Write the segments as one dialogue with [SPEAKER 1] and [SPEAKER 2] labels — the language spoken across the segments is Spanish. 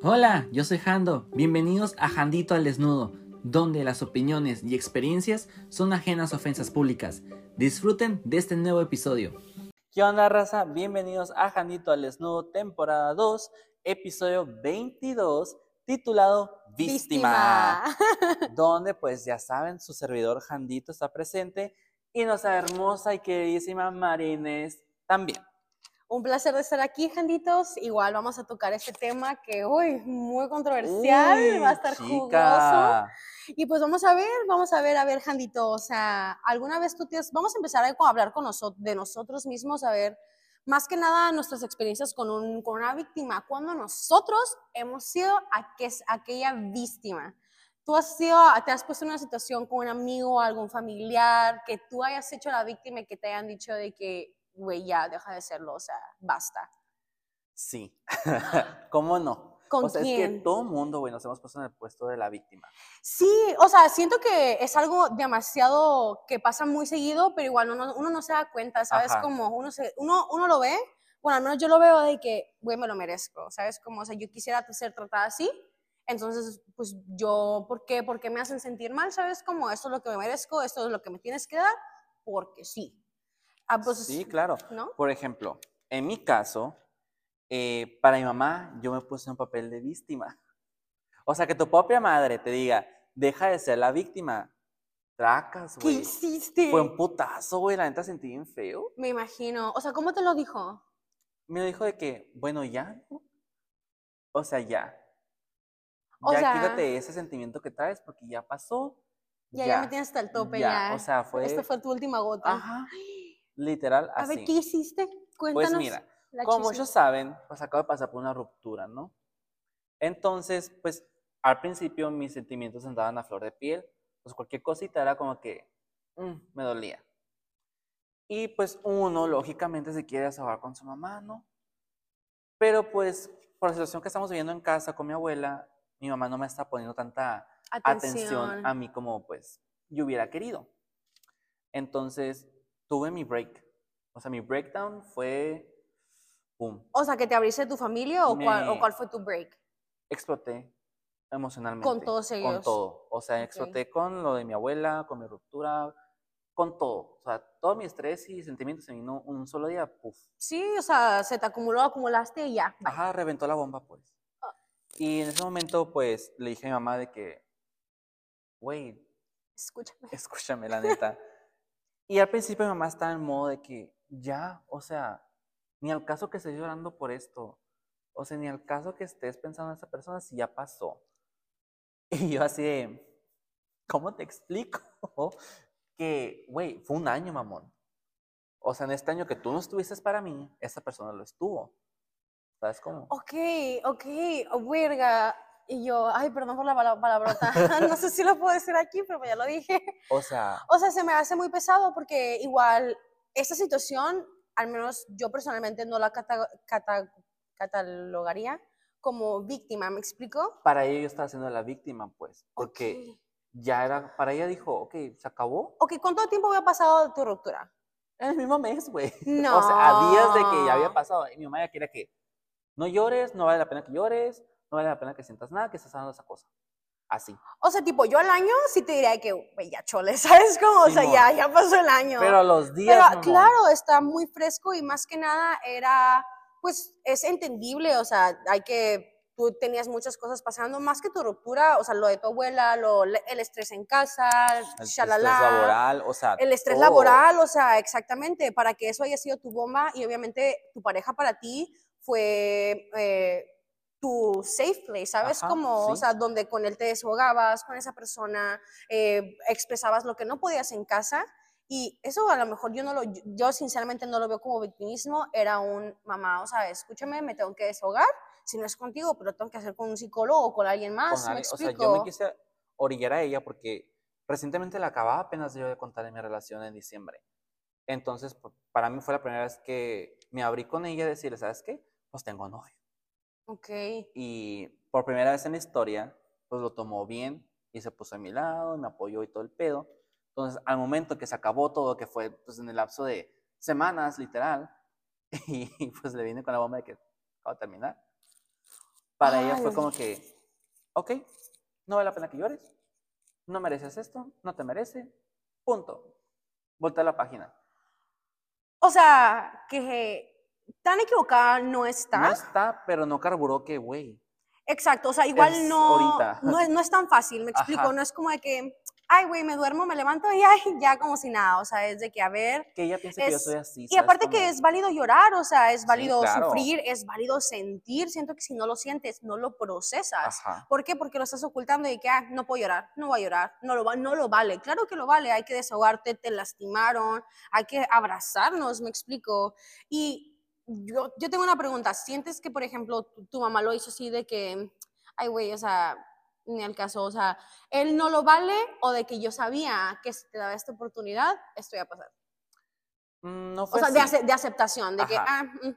[SPEAKER 1] Hola, yo soy Jando. Bienvenidos a Jandito al Desnudo, donde las opiniones y experiencias son ajenas a ofensas públicas. Disfruten de este nuevo episodio. ¿Qué onda, raza? Bienvenidos a Jandito al Desnudo, temporada 2, episodio 22, titulado Víctima. donde, pues ya saben, su servidor Jandito está presente y nuestra hermosa y queridísima Marines también.
[SPEAKER 2] Un placer de estar aquí, Janditos. Igual vamos a tocar este tema que, uy, muy controversial, va a estar jugoso. Y pues vamos a ver, vamos a ver, a ver, Jandito, o sea, alguna vez tú tienes, vamos a empezar a hablar con nosotros, de nosotros mismos, a ver, más que nada nuestras experiencias con, un, con una víctima, cuando nosotros hemos sido aquella víctima. Tú has sido, te has puesto en una situación con un amigo, algún familiar, que tú hayas hecho la víctima y que te hayan dicho de que güey, ya, deja de serlo, o sea, basta.
[SPEAKER 1] Sí, ¿cómo no?
[SPEAKER 2] ¿Con
[SPEAKER 1] o sea,
[SPEAKER 2] quién?
[SPEAKER 1] es que todo mundo, güey, nos hemos puesto en el puesto de la víctima.
[SPEAKER 2] Sí, o sea, siento que es algo demasiado que pasa muy seguido, pero igual uno, uno no se da cuenta, ¿sabes? Como uno, se, uno, uno lo ve, bueno, al menos yo lo veo de que, güey, me lo merezco, ¿sabes? Como, o sea, yo quisiera ser tratada así, entonces, pues yo, ¿por qué? Porque me hacen sentir mal, ¿sabes? Como, esto es lo que me merezco, esto es lo que me tienes que dar, porque sí.
[SPEAKER 1] Ah, pues, sí, claro. Por ejemplo, en mi caso, eh, para mi mamá, yo me puse en un papel de víctima. O sea, que tu propia madre te diga, deja de ser la víctima. Tracas, güey.
[SPEAKER 2] ¿Qué hiciste?
[SPEAKER 1] Fue un putazo, güey. La neta sentí bien feo.
[SPEAKER 2] Me imagino. O sea, ¿cómo te lo dijo?
[SPEAKER 1] Me lo dijo de que, bueno, ya. O sea, ya. ya quítate ese sentimiento que traes porque ya pasó.
[SPEAKER 2] Ya, ya, me tienes hasta el tope, ya.
[SPEAKER 1] O sea, fue.
[SPEAKER 2] Esta fue tu última gota.
[SPEAKER 1] Ajá. Literal así.
[SPEAKER 2] A ver, ¿qué hiciste?
[SPEAKER 1] Pues
[SPEAKER 2] Cuéntanos.
[SPEAKER 1] Pues mira, como muchos saben, pues acabo de pasar por una ruptura, ¿no? Entonces, pues al principio mis sentimientos andaban a flor de piel, pues cualquier cosita era como que mm, me dolía. Y pues uno, lógicamente, se quiere desahogar con su mamá, ¿no? Pero pues por la situación que estamos viviendo en casa con mi abuela, mi mamá no me está poniendo tanta atención a mí como pues yo hubiera querido. Entonces, tuve mi break. O sea, mi breakdown fue, ¡pum!
[SPEAKER 2] O sea, que te abriste de tu familia o, cuál, fue tu break?
[SPEAKER 1] Exploté emocionalmente.
[SPEAKER 2] Con todos ellos.
[SPEAKER 1] Con todo. O sea, exploté con lo de mi abuela, con mi ruptura, con todo. O sea, todo mi estrés y sentimientos se vino un solo día, ¡puf!
[SPEAKER 2] Sí, o sea, se te acumuló, acumulaste y ya.
[SPEAKER 1] Ajá, reventó la bomba, pues. Ah. Y en ese momento, pues, le dije a mi mamá de que, güey,
[SPEAKER 2] escúchame.
[SPEAKER 1] Escúchame, la neta. Y al principio mi mamá estaba en modo de que ya, o sea, ni al caso que estés llorando por esto, o sea, ni al caso que estés pensando en esa persona si ya pasó. Y yo así de, ¿cómo te explico? que, güey, fue un año, mamón. O sea, en este año que tú no estuviste para mí, esa persona lo estuvo. ¿Sabes cómo?
[SPEAKER 2] Ok, ok, oh, verga. Y yo, ay, perdón por la palabrota. no sé si lo puedo decir aquí, pero ya lo dije.
[SPEAKER 1] O sea.
[SPEAKER 2] O sea, se me hace muy pesado porque igual esta situación, al menos yo personalmente no la catalogaría como víctima, ¿me explico?
[SPEAKER 1] Para ella yo estaba siendo la víctima, pues, porque ya era, para ella dijo, ok, ¿se acabó?
[SPEAKER 2] Ok, ¿cuánto tiempo había pasado de tu ruptura?
[SPEAKER 1] En el mismo mes, güey.
[SPEAKER 2] No.
[SPEAKER 1] O sea, a días de que ya había pasado. Y mi mamá ya quería que no llores, no vale la pena que llores, no vale la pena que sientas nada, que estás haciendo esa cosa. Así.
[SPEAKER 2] O sea, tipo, yo al año sí te diría que, güey, ya chole, ¿sabes cómo? O sea, ya, ya pasó el año.
[SPEAKER 1] Pero a los días.
[SPEAKER 2] Pero claro, está muy fresco y más que nada era, pues, es entendible, o sea, hay que. Tú tenías muchas cosas pasando, más que tu ruptura, o sea, lo de tu abuela, lo, el estrés en casa,
[SPEAKER 1] el estrés laboral, o sea.
[SPEAKER 2] El estrés laboral, o sea, exactamente, para que eso haya sido tu bomba y obviamente tu pareja para ti fue. Eh, tu safe place, ¿sabes? Como, o sea, donde con él te desahogabas, con esa persona, eh, expresabas lo que no podías en casa. Y eso a lo mejor yo no lo, yo sinceramente no lo veo como victimismo, era un mamá, o sea, escúchame, me tengo que desahogar, si no es contigo, pero tengo que hacer con un psicólogo o con alguien más. ¿me
[SPEAKER 1] o sea, yo me quise orillar a ella porque recientemente la acababa apenas yo de contar en mi relación en diciembre. Entonces, para mí fue la primera vez que me abrí con ella y decirle, ¿sabes qué? Pues tengo novio.
[SPEAKER 2] Ok.
[SPEAKER 1] Y por primera vez en la historia, pues lo tomó bien y se puso a mi lado, me apoyó y todo el pedo. Entonces, al momento que se acabó todo, que fue pues en el lapso de semanas, literal, y pues le vine con la bomba de que acabo de terminar. para ella fue como que, ok, no vale la pena que llores, no mereces esto, no te merece, punto. Voltea la página.
[SPEAKER 2] O sea, que tan equivocada no está.
[SPEAKER 1] No está, pero no carburó que, güey.
[SPEAKER 2] Exacto, o sea, igual no, no, es, no es tan fácil, me explico, no es como de que, ay, güey, me duermo, me levanto y ay, ya como si nada, o sea, es de que, a ver.
[SPEAKER 1] Que ella piensa que yo soy así.
[SPEAKER 2] Y aparte que es válido llorar, o sea, es válido sufrir, es válido sentir, siento que si no lo sientes, no lo procesas. ¿Por qué? Porque lo estás ocultando y que, ah, no puedo llorar, no voy a llorar, no lo, no lo vale. Claro que lo vale, hay que desahogarte, te lastimaron, hay que abrazarnos, me explico. Y yo, yo tengo una pregunta, ¿sientes que, por ejemplo, tu, tu mamá lo hizo así de que, ay, güey, o sea, ni al caso, o sea, él no lo vale o de que yo sabía que si te daba esta oportunidad, esto iba a pasar.
[SPEAKER 1] Mm, no fue
[SPEAKER 2] o sea, de, aceptación, de que... Ah, mm.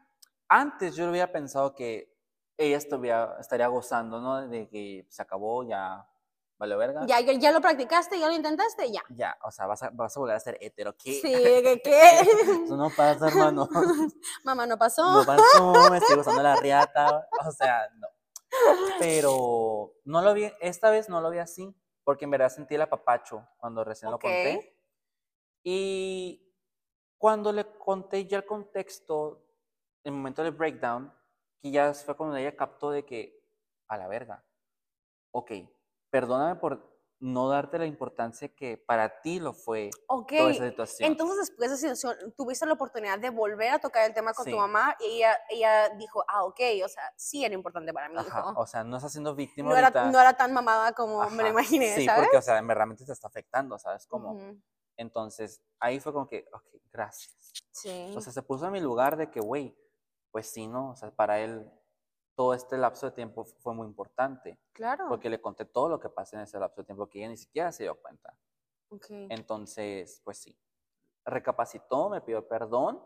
[SPEAKER 1] Antes yo hubiera pensado que ella estuviera, estaría gozando, ¿no? De que se acabó, ya vale verga.
[SPEAKER 2] Ya, ya, lo practicaste, ya lo intentaste, ya.
[SPEAKER 1] Ya, o sea, vas a, vas a volver a ser hetero. ¿Qué?
[SPEAKER 2] Sí, ¿qué? qué?
[SPEAKER 1] Eso no pasa, hermano.
[SPEAKER 2] Mamá, no pasó.
[SPEAKER 1] No pasó, me estoy gozando la riata. O sea, no. Pero no lo vi, esta vez no lo vi así, porque en verdad sentí el apapacho cuando recién lo conté. Y cuando le conté ya el contexto, el momento del breakdown, que ya fue cuando ella captó de que, a la verga, ok, perdóname por no darte la importancia que para ti lo fue toda esa situación.
[SPEAKER 2] Entonces, después de esa situación, tuviste la oportunidad de volver a tocar el tema con tu mamá y ella, ella dijo, ah, ok, o sea, sí era importante para mí.
[SPEAKER 1] o sea, no estás siendo víctima
[SPEAKER 2] no Era, no era tan mamada como me lo imaginé,
[SPEAKER 1] Sí, porque, o sea, realmente te está afectando, ¿sabes? Como, entonces, ahí fue como que, ok, gracias. Sí. O sea, se puso en mi lugar de que, güey, pues sí, ¿no? O sea, para él todo este lapso de tiempo fue muy importante.
[SPEAKER 2] Claro.
[SPEAKER 1] Porque le conté todo lo que pasó en ese lapso de tiempo que ella ni siquiera se dio cuenta. Okay. Entonces, pues sí. Recapacitó, me pidió perdón,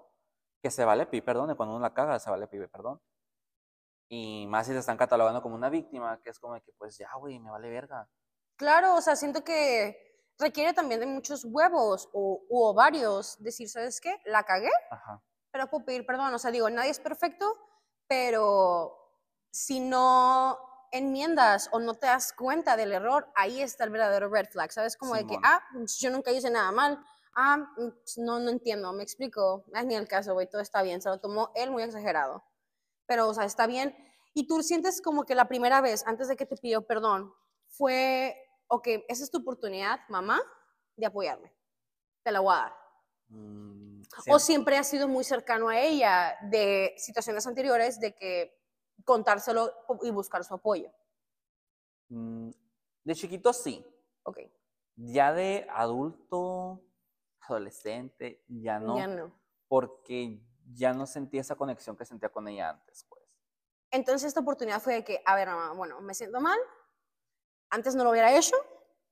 [SPEAKER 1] que se vale pedir perdón, y cuando uno la caga, se vale pedir perdón. Y más si se están catalogando como una víctima, que es como que, pues ya, güey, me vale verga.
[SPEAKER 2] Claro, o sea, siento que requiere también de muchos huevos o, u ovarios decir, ¿sabes qué? La cagué, Ajá. pero puedo pedir perdón. O sea, digo, nadie es perfecto, pero si no enmiendas o no te das cuenta del error, ahí está el verdadero red flag, ¿sabes? Como de que, ah, pues, yo nunca hice nada mal, ah, pues, no, no entiendo, me explico, es ni el caso, güey, todo está bien, se lo tomó él muy exagerado, pero, o sea, está bien, y tú sientes como que la primera vez, antes de que te pidió perdón, fue, ok, esa es tu oportunidad, mamá, de apoyarme, te la voy a dar. Mm, o siempre has sido muy cercano a ella de situaciones anteriores de que contárselo y buscar su apoyo?
[SPEAKER 1] Mm, de chiquito sí.
[SPEAKER 2] Ok.
[SPEAKER 1] Ya de adulto, adolescente, ya no.
[SPEAKER 2] Ya no.
[SPEAKER 1] Porque ya no sentí esa conexión que sentía con ella antes, pues.
[SPEAKER 2] Entonces esta oportunidad fue de que, a ver, mamá, bueno, me siento mal, antes no lo hubiera hecho.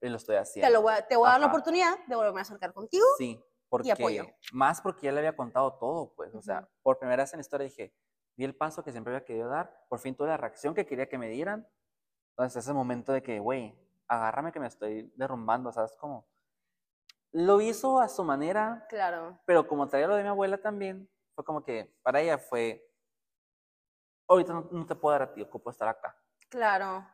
[SPEAKER 1] Y lo estoy haciendo.
[SPEAKER 2] Te, lo voy a, te voy a dar la oportunidad de volverme a acercar contigo.
[SPEAKER 1] Sí, porque, y apoyo. Más porque ya le había contado todo, pues. O sea, por primera vez en la historia dije, di el paso que siempre había querido dar, por fin tuve la reacción que quería que me dieran. Entonces ese momento de que, güey, agárrame que me estoy derrumbando, ¿sabes cómo? Lo hizo a su manera.
[SPEAKER 2] Claro.
[SPEAKER 1] Pero como traía lo de mi abuela también, fue como que para ella fue, ahorita no, te puedo dar a ti, ocupo estar acá.
[SPEAKER 2] Claro.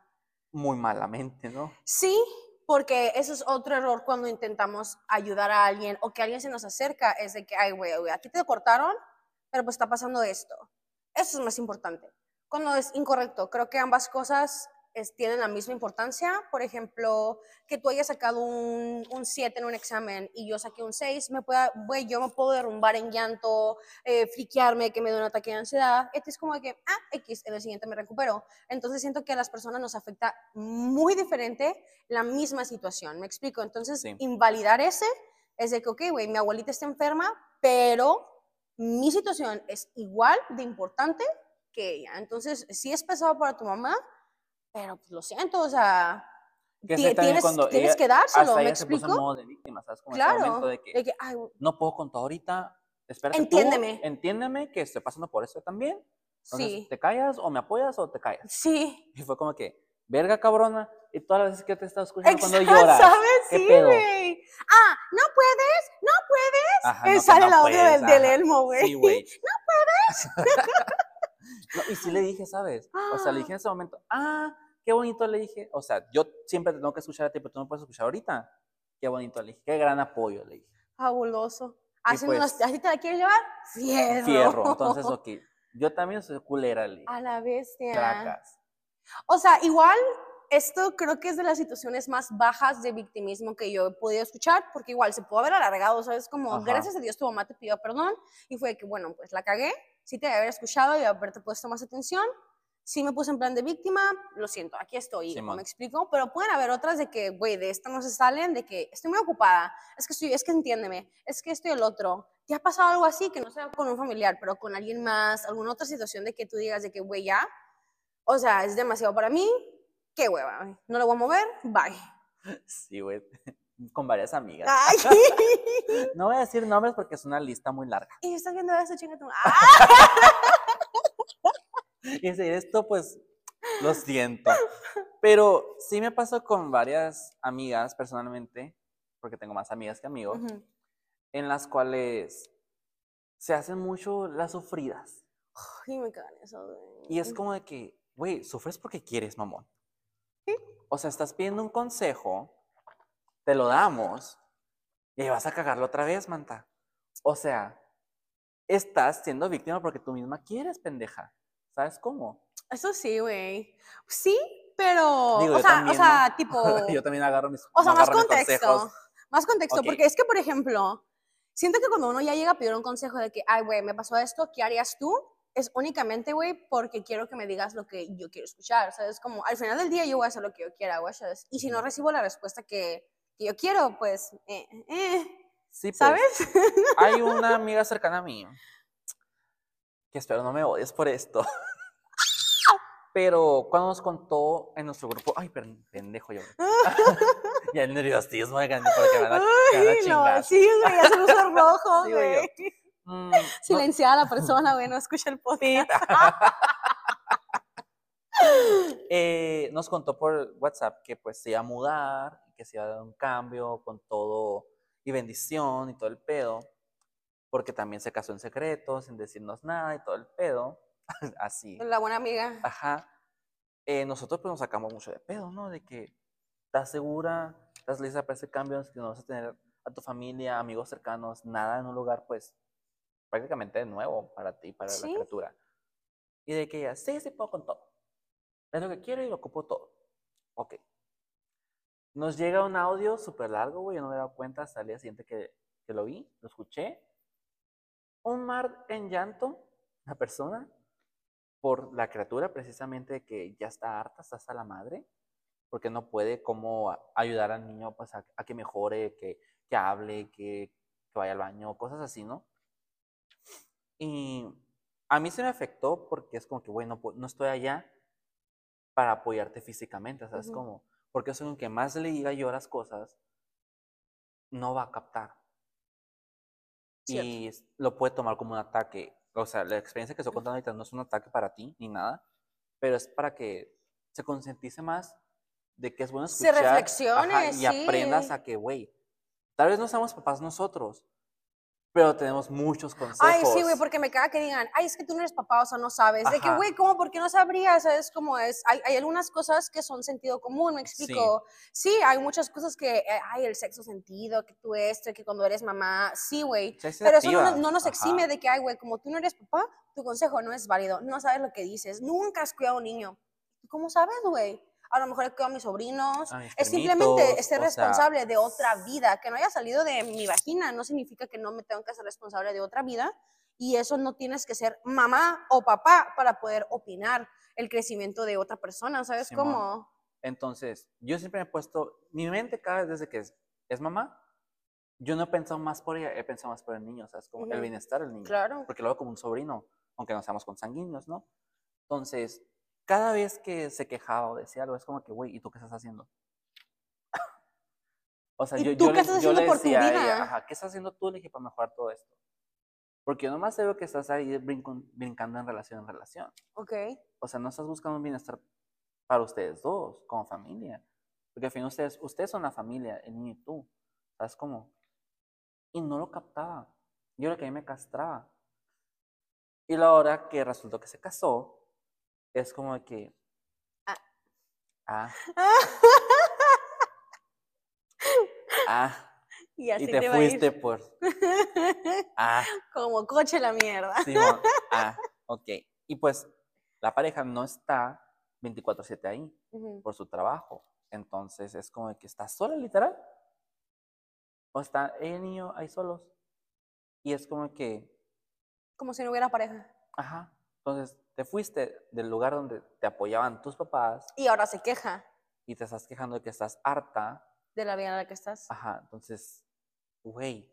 [SPEAKER 1] Muy malamente, ¿no?
[SPEAKER 2] Sí, porque eso es otro error cuando intentamos ayudar a alguien o que alguien se nos acerca, es de que, ay, güey, a ti te cortaron, pero pues está pasando esto. Eso es más importante. Cuando es incorrecto, creo que ambas cosas tienen la misma importancia. Por ejemplo, que tú hayas sacado un 7 en un examen y yo saqué un 6, me pueda, güey, yo me puedo derrumbar en llanto, eh, friquearme, que me dé un ataque de ansiedad. Esto es como de que, ah, X, en el siguiente me recupero. Entonces siento que a las personas nos afecta muy diferente la misma situación. ¿Me explico? Entonces, invalidar ese es de que, ok, güey, mi abuelita está enferma, pero mi situación es igual de importante que ella. Entonces, sí es pesado para tu mamá, pero pues lo siento, o sea, tienes, tienes que dárselo, ¿me explico? Se
[SPEAKER 1] modo de víctima, ¿sabes? Como
[SPEAKER 2] claro,
[SPEAKER 1] momento de que, no puedo con todo ahorita, espera
[SPEAKER 2] entiéndeme.
[SPEAKER 1] entiéndeme que estoy pasando por eso también. Entonces, sí. ¿te callas o me apoyas o te callas?
[SPEAKER 2] Sí.
[SPEAKER 1] Y fue como que, verga cabrona, y todas las veces que te he estado escuchando cuando lloras.
[SPEAKER 2] ¿Sabes? sí, güey. Ah, no puedes, no puedes. Ajá, no, sale el audio del, del, Elmo, güey.
[SPEAKER 1] Sí, güey.
[SPEAKER 2] No puedes.
[SPEAKER 1] y sí le dije, ¿sabes? O sea, le dije en ese momento, ah, qué bonito le dije. O sea, yo siempre tengo que escuchar a ti, pero tú no puedes escuchar ahorita. Qué bonito le dije, qué gran apoyo le dije.
[SPEAKER 2] Fabuloso. ¿Así, pues, te la quieres llevar? Fierro.
[SPEAKER 1] Fierro. Entonces, ok. Yo también soy culera, le
[SPEAKER 2] A la bestia. Tracas. O sea, igual esto creo que es de las situaciones más bajas de victimismo que yo he podido escuchar, porque igual se pudo haber alargado, ¿sabes? Como, gracias a Dios tu mamá te pidió perdón y fue que, bueno, pues la cagué, sí te haber escuchado y haberte puesto más atención, sí me puse en plan de víctima, lo siento, aquí estoy, me explico, pero pueden haber otras de que, güey, de esta no se salen, de que estoy muy ocupada, es que estoy, es que entiéndeme, es que estoy el otro. ¿Te ha pasado algo así que no sea con un familiar, pero con alguien más, alguna otra situación de que tú digas de que, güey, ya, o sea, es demasiado para mí, qué hueva, no lo voy a mover, bye.
[SPEAKER 1] Sí, güey, con varias amigas. no voy a decir nombres porque es una lista muy larga.
[SPEAKER 2] Y estás viendo eso, chinga tu...
[SPEAKER 1] y decir esto, pues, lo siento. Pero sí me pasó con varias amigas personalmente, porque tengo más amigas que amigos, en las cuales se hacen mucho las sufridas.
[SPEAKER 2] Ay, me cagan eso,
[SPEAKER 1] Y es como de que, güey, sufres porque quieres, mamón. O sea, estás pidiendo un consejo, te lo damos, y vas a cagarlo otra vez, manta. O sea, estás siendo víctima porque tú misma quieres, pendeja. ¿Sabes cómo?
[SPEAKER 2] Eso sí, güey. Sí, pero. o, sea, o sea, tipo.
[SPEAKER 1] yo también agarro mis.
[SPEAKER 2] O sea, más contexto. Más contexto, porque es que, por ejemplo, siento que cuando uno ya llega a pedir un consejo de que, ay, güey, me pasó esto, ¿qué harías tú? Es únicamente, güey, porque quiero que me digas lo que yo quiero escuchar. ¿Sabes? Como al final del día yo voy a hacer lo que yo quiera, güey. Y si no recibo la respuesta que, que yo quiero, pues. Eh, eh, sí, pues, ¿Sabes?
[SPEAKER 1] Hay una amiga cercana a mí que espero no me odies por esto. Pero cuando nos contó en nuestro grupo, ay, pendejo yo. ya el nerviosismo de porque van a, van a chingar.
[SPEAKER 2] No, sí, güey, ya se puso rojo, güey. Mm, Silenciada la persona, güey, no escucha el podcast.
[SPEAKER 1] eh, nos contó por WhatsApp que pues se iba a mudar, que se iba a dar un cambio con todo y bendición y todo el pedo porque también se casó en secreto, sin decirnos nada y todo el pedo, así.
[SPEAKER 2] La buena amiga.
[SPEAKER 1] Ajá. Eh, nosotros pues nos sacamos mucho de pedo, ¿no? De que estás segura, estás lista para ese cambio, que no vas a tener a tu familia, amigos cercanos, nada en un lugar pues prácticamente nuevo para ti, para la criatura. Y de que ella, sí, sí puedo con todo. Es lo que quiero y lo ocupo todo. Ok. Nos llega un audio súper largo, güey, yo no me he dado cuenta hasta el día siguiente que, que lo vi, lo escuché un mar en llanto, la persona, por la criatura precisamente que ya está harta, está hasta la madre, porque no puede como ayudar al niño pues, a, que mejore, que, que hable, que, que, vaya al baño, cosas así, ¿no? Y a mí se me afectó porque es como que, bueno, no estoy allá para apoyarte físicamente, ¿sabes cómo? Porque eso, que más le diga yo las cosas, no va a captar y lo puede tomar como un ataque. O sea, la experiencia que estoy contando ahorita no es un ataque para ti ni nada, pero es para que se concientice más de que es bueno escuchar.
[SPEAKER 2] Se reflexione,
[SPEAKER 1] y aprendas a que, güey, tal vez no seamos papás nosotros, pero tenemos muchos consejos.
[SPEAKER 2] Ay, sí, güey, porque me caga que digan, ay, es que tú no eres papá, o sea, no sabes. De que, güey, ¿cómo? ¿Por qué no sabrías? ¿Sabes cómo es? Hay, hay, algunas cosas que son sentido común, me explico. Sí, hay muchas cosas que, eh, ay, el sexo sentido, que tú esto, que cuando eres mamá, sí, güey. pero eso no, nos exime de que, ay, güey, como tú no eres papá, tu consejo no es válido, no sabes lo que dices, nunca has cuidado a un niño. ¿Cómo sabes, güey? A lo mejor he cuidado a mis sobrinos. es simplemente ser responsable de otra vida. Que no haya salido de mi vagina no significa que no me tengo que ser responsable de otra vida. Y eso no tienes que ser mamá o papá para poder opinar el crecimiento de otra persona. ¿Sabes cómo?
[SPEAKER 1] Entonces, yo siempre me he puesto, mi mente cada vez desde que es, mamá, yo no he pensado más por ella, he pensado más por el niño, ¿sabes? Como el bienestar del niño.
[SPEAKER 2] Claro.
[SPEAKER 1] Porque lo veo como un sobrino, aunque no seamos consanguíneos, ¿no? Entonces, cada vez que se quejaba o decía algo, es como que, güey, ¿y tú qué estás haciendo? o sea, yo, yo, le, yo le decía a ella, Ajá, ¿qué estás haciendo tú? Le dije, para mejorar todo esto. Porque yo nomás veo que estás ahí brincando en relación en relación.
[SPEAKER 2] Ok.
[SPEAKER 1] O sea, no estás buscando un bienestar para ustedes dos, como familia. Porque al fin ustedes, ustedes son la familia, el niño y tú. ¿Sabes cómo? Y no lo captaba. Yo era que a mí me castraba. Y la hora que resultó que se casó, es como que... Ah. Ah. ah. Y, así te, fuiste por...
[SPEAKER 2] Ah. Como coche la mierda.
[SPEAKER 1] Sí, ah, ok. Y pues la pareja no está 24/7 ahí por su trabajo. Entonces es como que está sola, literal. O está el niño ahí solos. Y es como que...
[SPEAKER 2] Como si no hubiera pareja.
[SPEAKER 1] Ajá. Entonces te fuiste del lugar donde te apoyaban tus papás.
[SPEAKER 2] Y ahora se queja.
[SPEAKER 1] Y te estás quejando de que estás harta.
[SPEAKER 2] De la vida en la que estás.
[SPEAKER 1] Ajá. Entonces, güey,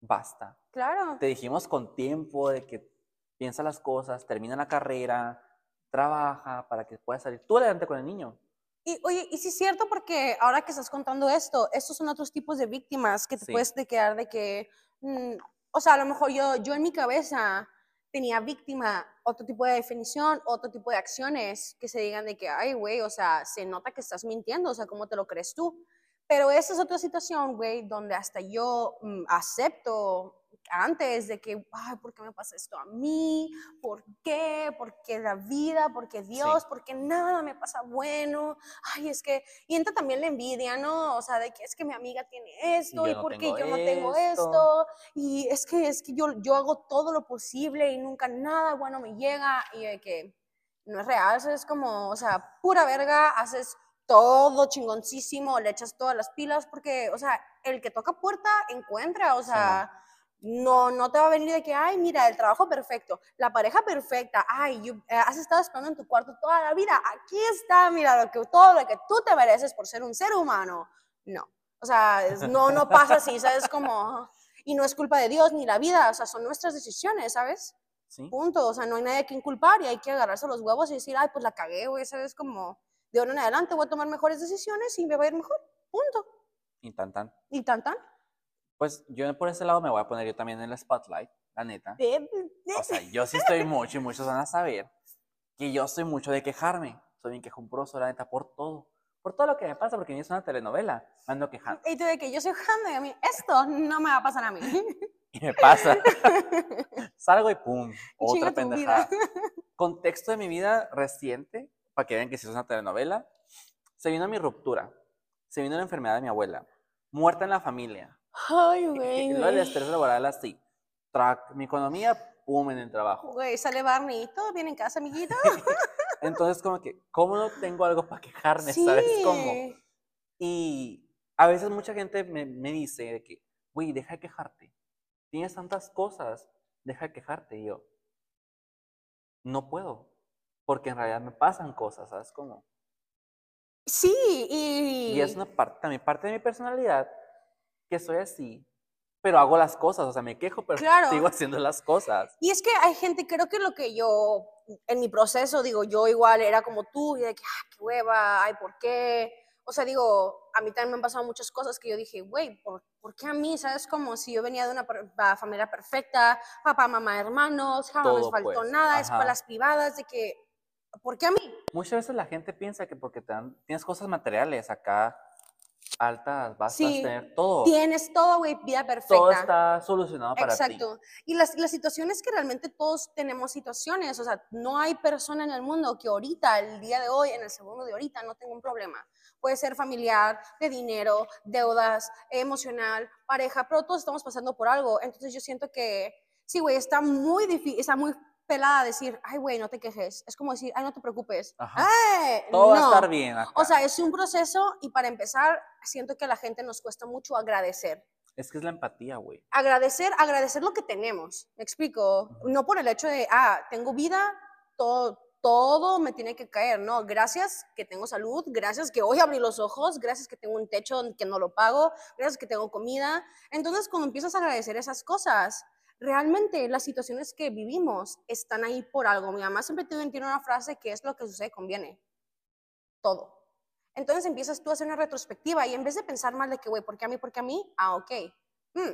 [SPEAKER 1] basta.
[SPEAKER 2] Claro.
[SPEAKER 1] Te dijimos con tiempo de que piensa las cosas, termina la carrera, trabaja para que puedas salir tú adelante con el niño.
[SPEAKER 2] Y oye, y sí es cierto porque ahora que estás contando esto, estos son otros tipos de víctimas que te puedes quedar de que, mm, o sea, a lo mejor yo, yo en mi cabeza tenía víctima, otro tipo de definición, otro tipo de acciones que se digan de que, ay, güey, o sea, se nota que estás mintiendo, o sea, ¿cómo te lo crees tú? Pero esa es otra situación, güey, donde hasta yo mm, acepto antes de que, ay, ¿por qué me pasa esto a mí? ¿Por qué? ¿Por qué la vida? ¿Por qué Dios? ¿Por qué nada me pasa bueno? Ay, es que, y entra también la envidia, ¿no? O sea, de que es que mi amiga tiene esto y, por qué yo no tengo esto. Y es que, es que yo, yo hago todo lo posible y nunca nada bueno me llega y de que no es real, es como, o sea, pura verga, haces todo chingoncísimo, le echas todas las pilas porque, o sea, el que toca puerta encuentra, o sea... No, no te va a venir de que, ay, mira, el trabajo perfecto, la pareja perfecta, ay, eh, has estado esperando en tu cuarto toda la vida, aquí está, mira, lo que, todo lo que tú te mereces por ser un ser humano. No, o sea, no, no pasa así, ¿sabes? Como, y no es culpa de Dios ni la vida, o sea, son nuestras decisiones, ¿sabes? Sí. Punto, o sea, no hay nadie que inculpar y hay que agarrarse los huevos y decir, ay, pues la cagué, güey, ¿sabes? Como, de ahora en adelante voy a tomar mejores decisiones y me va a ir mejor, punto.
[SPEAKER 1] Y tan tan.
[SPEAKER 2] Y tan tan
[SPEAKER 1] pues yo por ese lado me voy a poner yo también en el spotlight, la neta. O sea, yo sí estoy mucho y muchos van a saber que yo soy mucho de quejarme. Soy bien quejumbroso, la neta, por todo. Por todo lo que me pasa, porque ni es una telenovela. Me ando quejando.
[SPEAKER 2] Y tú de que yo soy quejando y a mí, esto no me va a pasar a mí.
[SPEAKER 1] y me pasa. Salgo y pum, otra pendejada. Contexto de mi vida reciente, para que vean que si es una telenovela. Se vino mi ruptura. Se vino la enfermedad de mi abuela. Muerta en la familia
[SPEAKER 2] Ay, güey.
[SPEAKER 1] Lo del estrés laboral así. Track, mi economía, pum, en el trabajo.
[SPEAKER 2] Güey, sale Barney, ¿todo bien en casa, amiguito?
[SPEAKER 1] Entonces, como que, ¿cómo no tengo algo para quejarme? ¿Sabes cómo? Y a veces mucha gente me, me dice que, güey, deja de quejarte. Tienes tantas cosas, deja de quejarte. Y yo, no puedo, porque en realidad me pasan cosas, ¿sabes cómo?
[SPEAKER 2] Sí, y...
[SPEAKER 1] Y es una parte, también parte de mi personalidad que soy así, pero hago las cosas, o sea, me quejo, pero sigo haciendo las cosas.
[SPEAKER 2] Y es que hay gente, creo que lo que yo, en mi proceso, digo, yo igual era como tú, y de que, ah, qué hueva, ay, ¿por qué? O sea, digo, a mí también me han pasado muchas cosas que yo dije, güey, ¿por, ¿por, qué a mí? ¿Sabes? Como si yo venía de una familia perfecta, papá, mamá, hermanos, jamás me faltó pues, nada, escuelas privadas, de que, ¿por qué a mí?
[SPEAKER 1] Muchas veces la gente piensa que porque te dan, tienes cosas materiales acá, altas, vas a tener todo.
[SPEAKER 2] Tienes todo, güey, vida perfecta.
[SPEAKER 1] Todo está solucionado para
[SPEAKER 2] ti. Exacto. Y las, las situaciones que realmente todos tenemos situaciones, o sea, no hay persona en el mundo que ahorita, el día de hoy, en el segundo de ahorita, no tenga un problema. Puede ser familiar, de dinero, deudas, emocional, pareja, pero todos estamos pasando por algo. Entonces yo siento que, sí, güey, está muy difícil, está muy pelada decir, ay, güey, no te quejes. Es como decir, ay, no te preocupes.
[SPEAKER 1] Todo va a estar bien.
[SPEAKER 2] O sea, es un proceso y para empezar, siento que a la gente nos cuesta mucho agradecer.
[SPEAKER 1] Es que es la empatía, güey.
[SPEAKER 2] Agradecer, agradecer lo que tenemos. Me explico. No por el hecho de, ah, tengo vida, todo, todo me tiene que caer, no, gracias que tengo salud, gracias que hoy abrí los ojos, gracias que tengo un techo que no lo pago, gracias que tengo comida. Entonces, cuando empiezas a agradecer esas cosas, realmente las situaciones que vivimos están ahí por algo. Mi mamá siempre tiene una frase que es lo que sucede conviene. Todo. Entonces empiezas tú a hacer una retrospectiva y en vez de pensar mal de que, güey, ¿por qué a mí? ¿Por qué a mí? Ah, ok. Mm,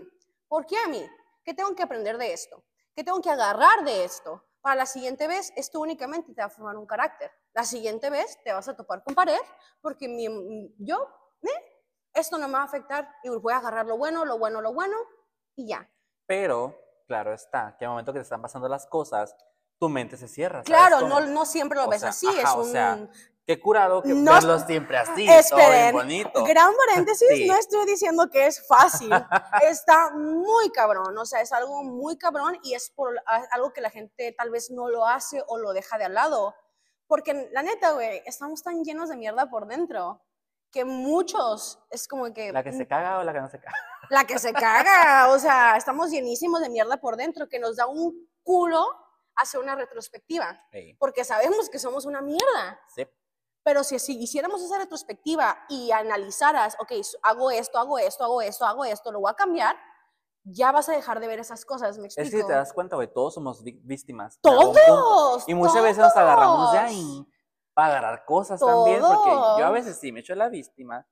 [SPEAKER 2] ¿Por qué a mí? ¿Qué tengo que aprender de esto? ¿Qué tengo que agarrar de esto? Para la siguiente vez, esto únicamente te va a formar un carácter. La siguiente vez te vas a topar con pared porque mi, yo, ¿eh? esto no me va a afectar y voy a agarrar lo bueno, lo bueno, lo bueno y ya.
[SPEAKER 1] Pero claro está, que al momento que te están pasando las cosas, tu mente se cierra.
[SPEAKER 2] Claro, no, no siempre lo ves así, es un...
[SPEAKER 1] Qué curado que no, verlo siempre así, esperen, todo bonito.
[SPEAKER 2] Gran paréntesis, no estoy diciendo que es fácil, está muy cabrón, o sea, es algo muy cabrón y es por algo que la gente tal vez no lo hace o lo deja de al lado. Porque la neta, güey, estamos tan llenos de mierda por dentro que muchos es como que...
[SPEAKER 1] ¿La que se caga o la que no se caga?
[SPEAKER 2] La que se caga, o sea, estamos llenísimos de mierda por dentro que nos da un culo hacer una retrospectiva, porque sabemos que somos una mierda. Sí. Pero si, si hiciéramos esa retrospectiva y analizaras, ok, hago esto, hago esto, hago esto, hago esto, lo voy a cambiar, ya vas a dejar de ver esas cosas, ¿me explico?
[SPEAKER 1] Es que te das cuenta, güey, todos somos víctimas.
[SPEAKER 2] Todos.
[SPEAKER 1] Y muchas veces nos agarramos de ahí para agarrar cosas también, porque yo a veces sí me echo la víctima,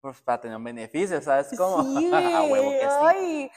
[SPEAKER 1] pues para tener un beneficio, ¿sabes cómo?
[SPEAKER 2] Sí, a huevo que sí.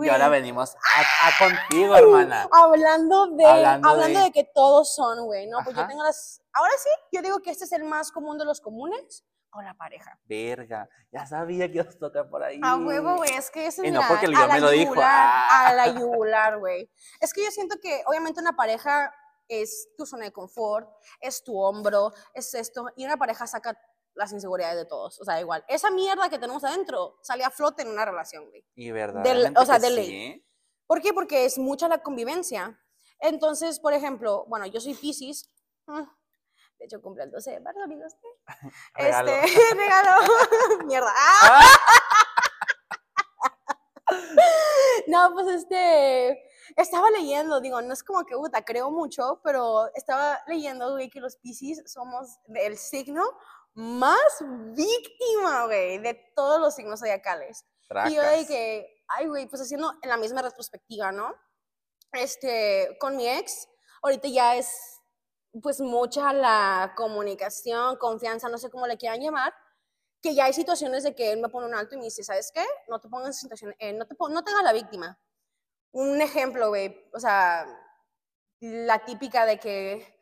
[SPEAKER 1] Y ahora venimos a, contigo, hermana.
[SPEAKER 2] Hablando de, hablando, de... que todos son, güey, ¿no? Pues yo tengo las... Ahora sí, yo digo que este es el más común de los comunes con la pareja.
[SPEAKER 1] Verga, ya sabía que os toca por ahí.
[SPEAKER 2] A huevo, güey, es que
[SPEAKER 1] es Y no porque el me lo dijo.
[SPEAKER 2] A la yugular, güey. Es que yo siento que obviamente una pareja es tu zona de confort, es tu hombro, es esto, y una pareja saca las inseguridades de todos. O sea, igual, esa mierda que tenemos adentro sale a flote en una relación, güey.
[SPEAKER 1] Y verdad.
[SPEAKER 2] o sea, de ley. ¿Por qué? Porque es mucha la convivencia. Entonces, por ejemplo, bueno, yo soy Pisces. Mm, de hecho, cumple el 12 de marzo, amigos.
[SPEAKER 1] regalo.
[SPEAKER 2] Este, regalo. mierda. ¡Ah! no, pues este estaba leyendo, digo, no es como que, puta, creo mucho, pero estaba leyendo, güey, que los Pisces somos el signo más víctima, güey, de todos los signos zodiacales. Y yo de que, ay, güey, pues haciendo en la misma retrospectiva, ¿no? Este, con mi ex, ahorita ya es, pues, mucha la comunicación, confianza, no sé cómo le quieran llamar, que ya hay situaciones de que él me pone un alto y me dice, ¿sabes qué? No te pongas en situación, eh, no, te, no tengas la víctima. Un ejemplo, güey, o sea, la típica de que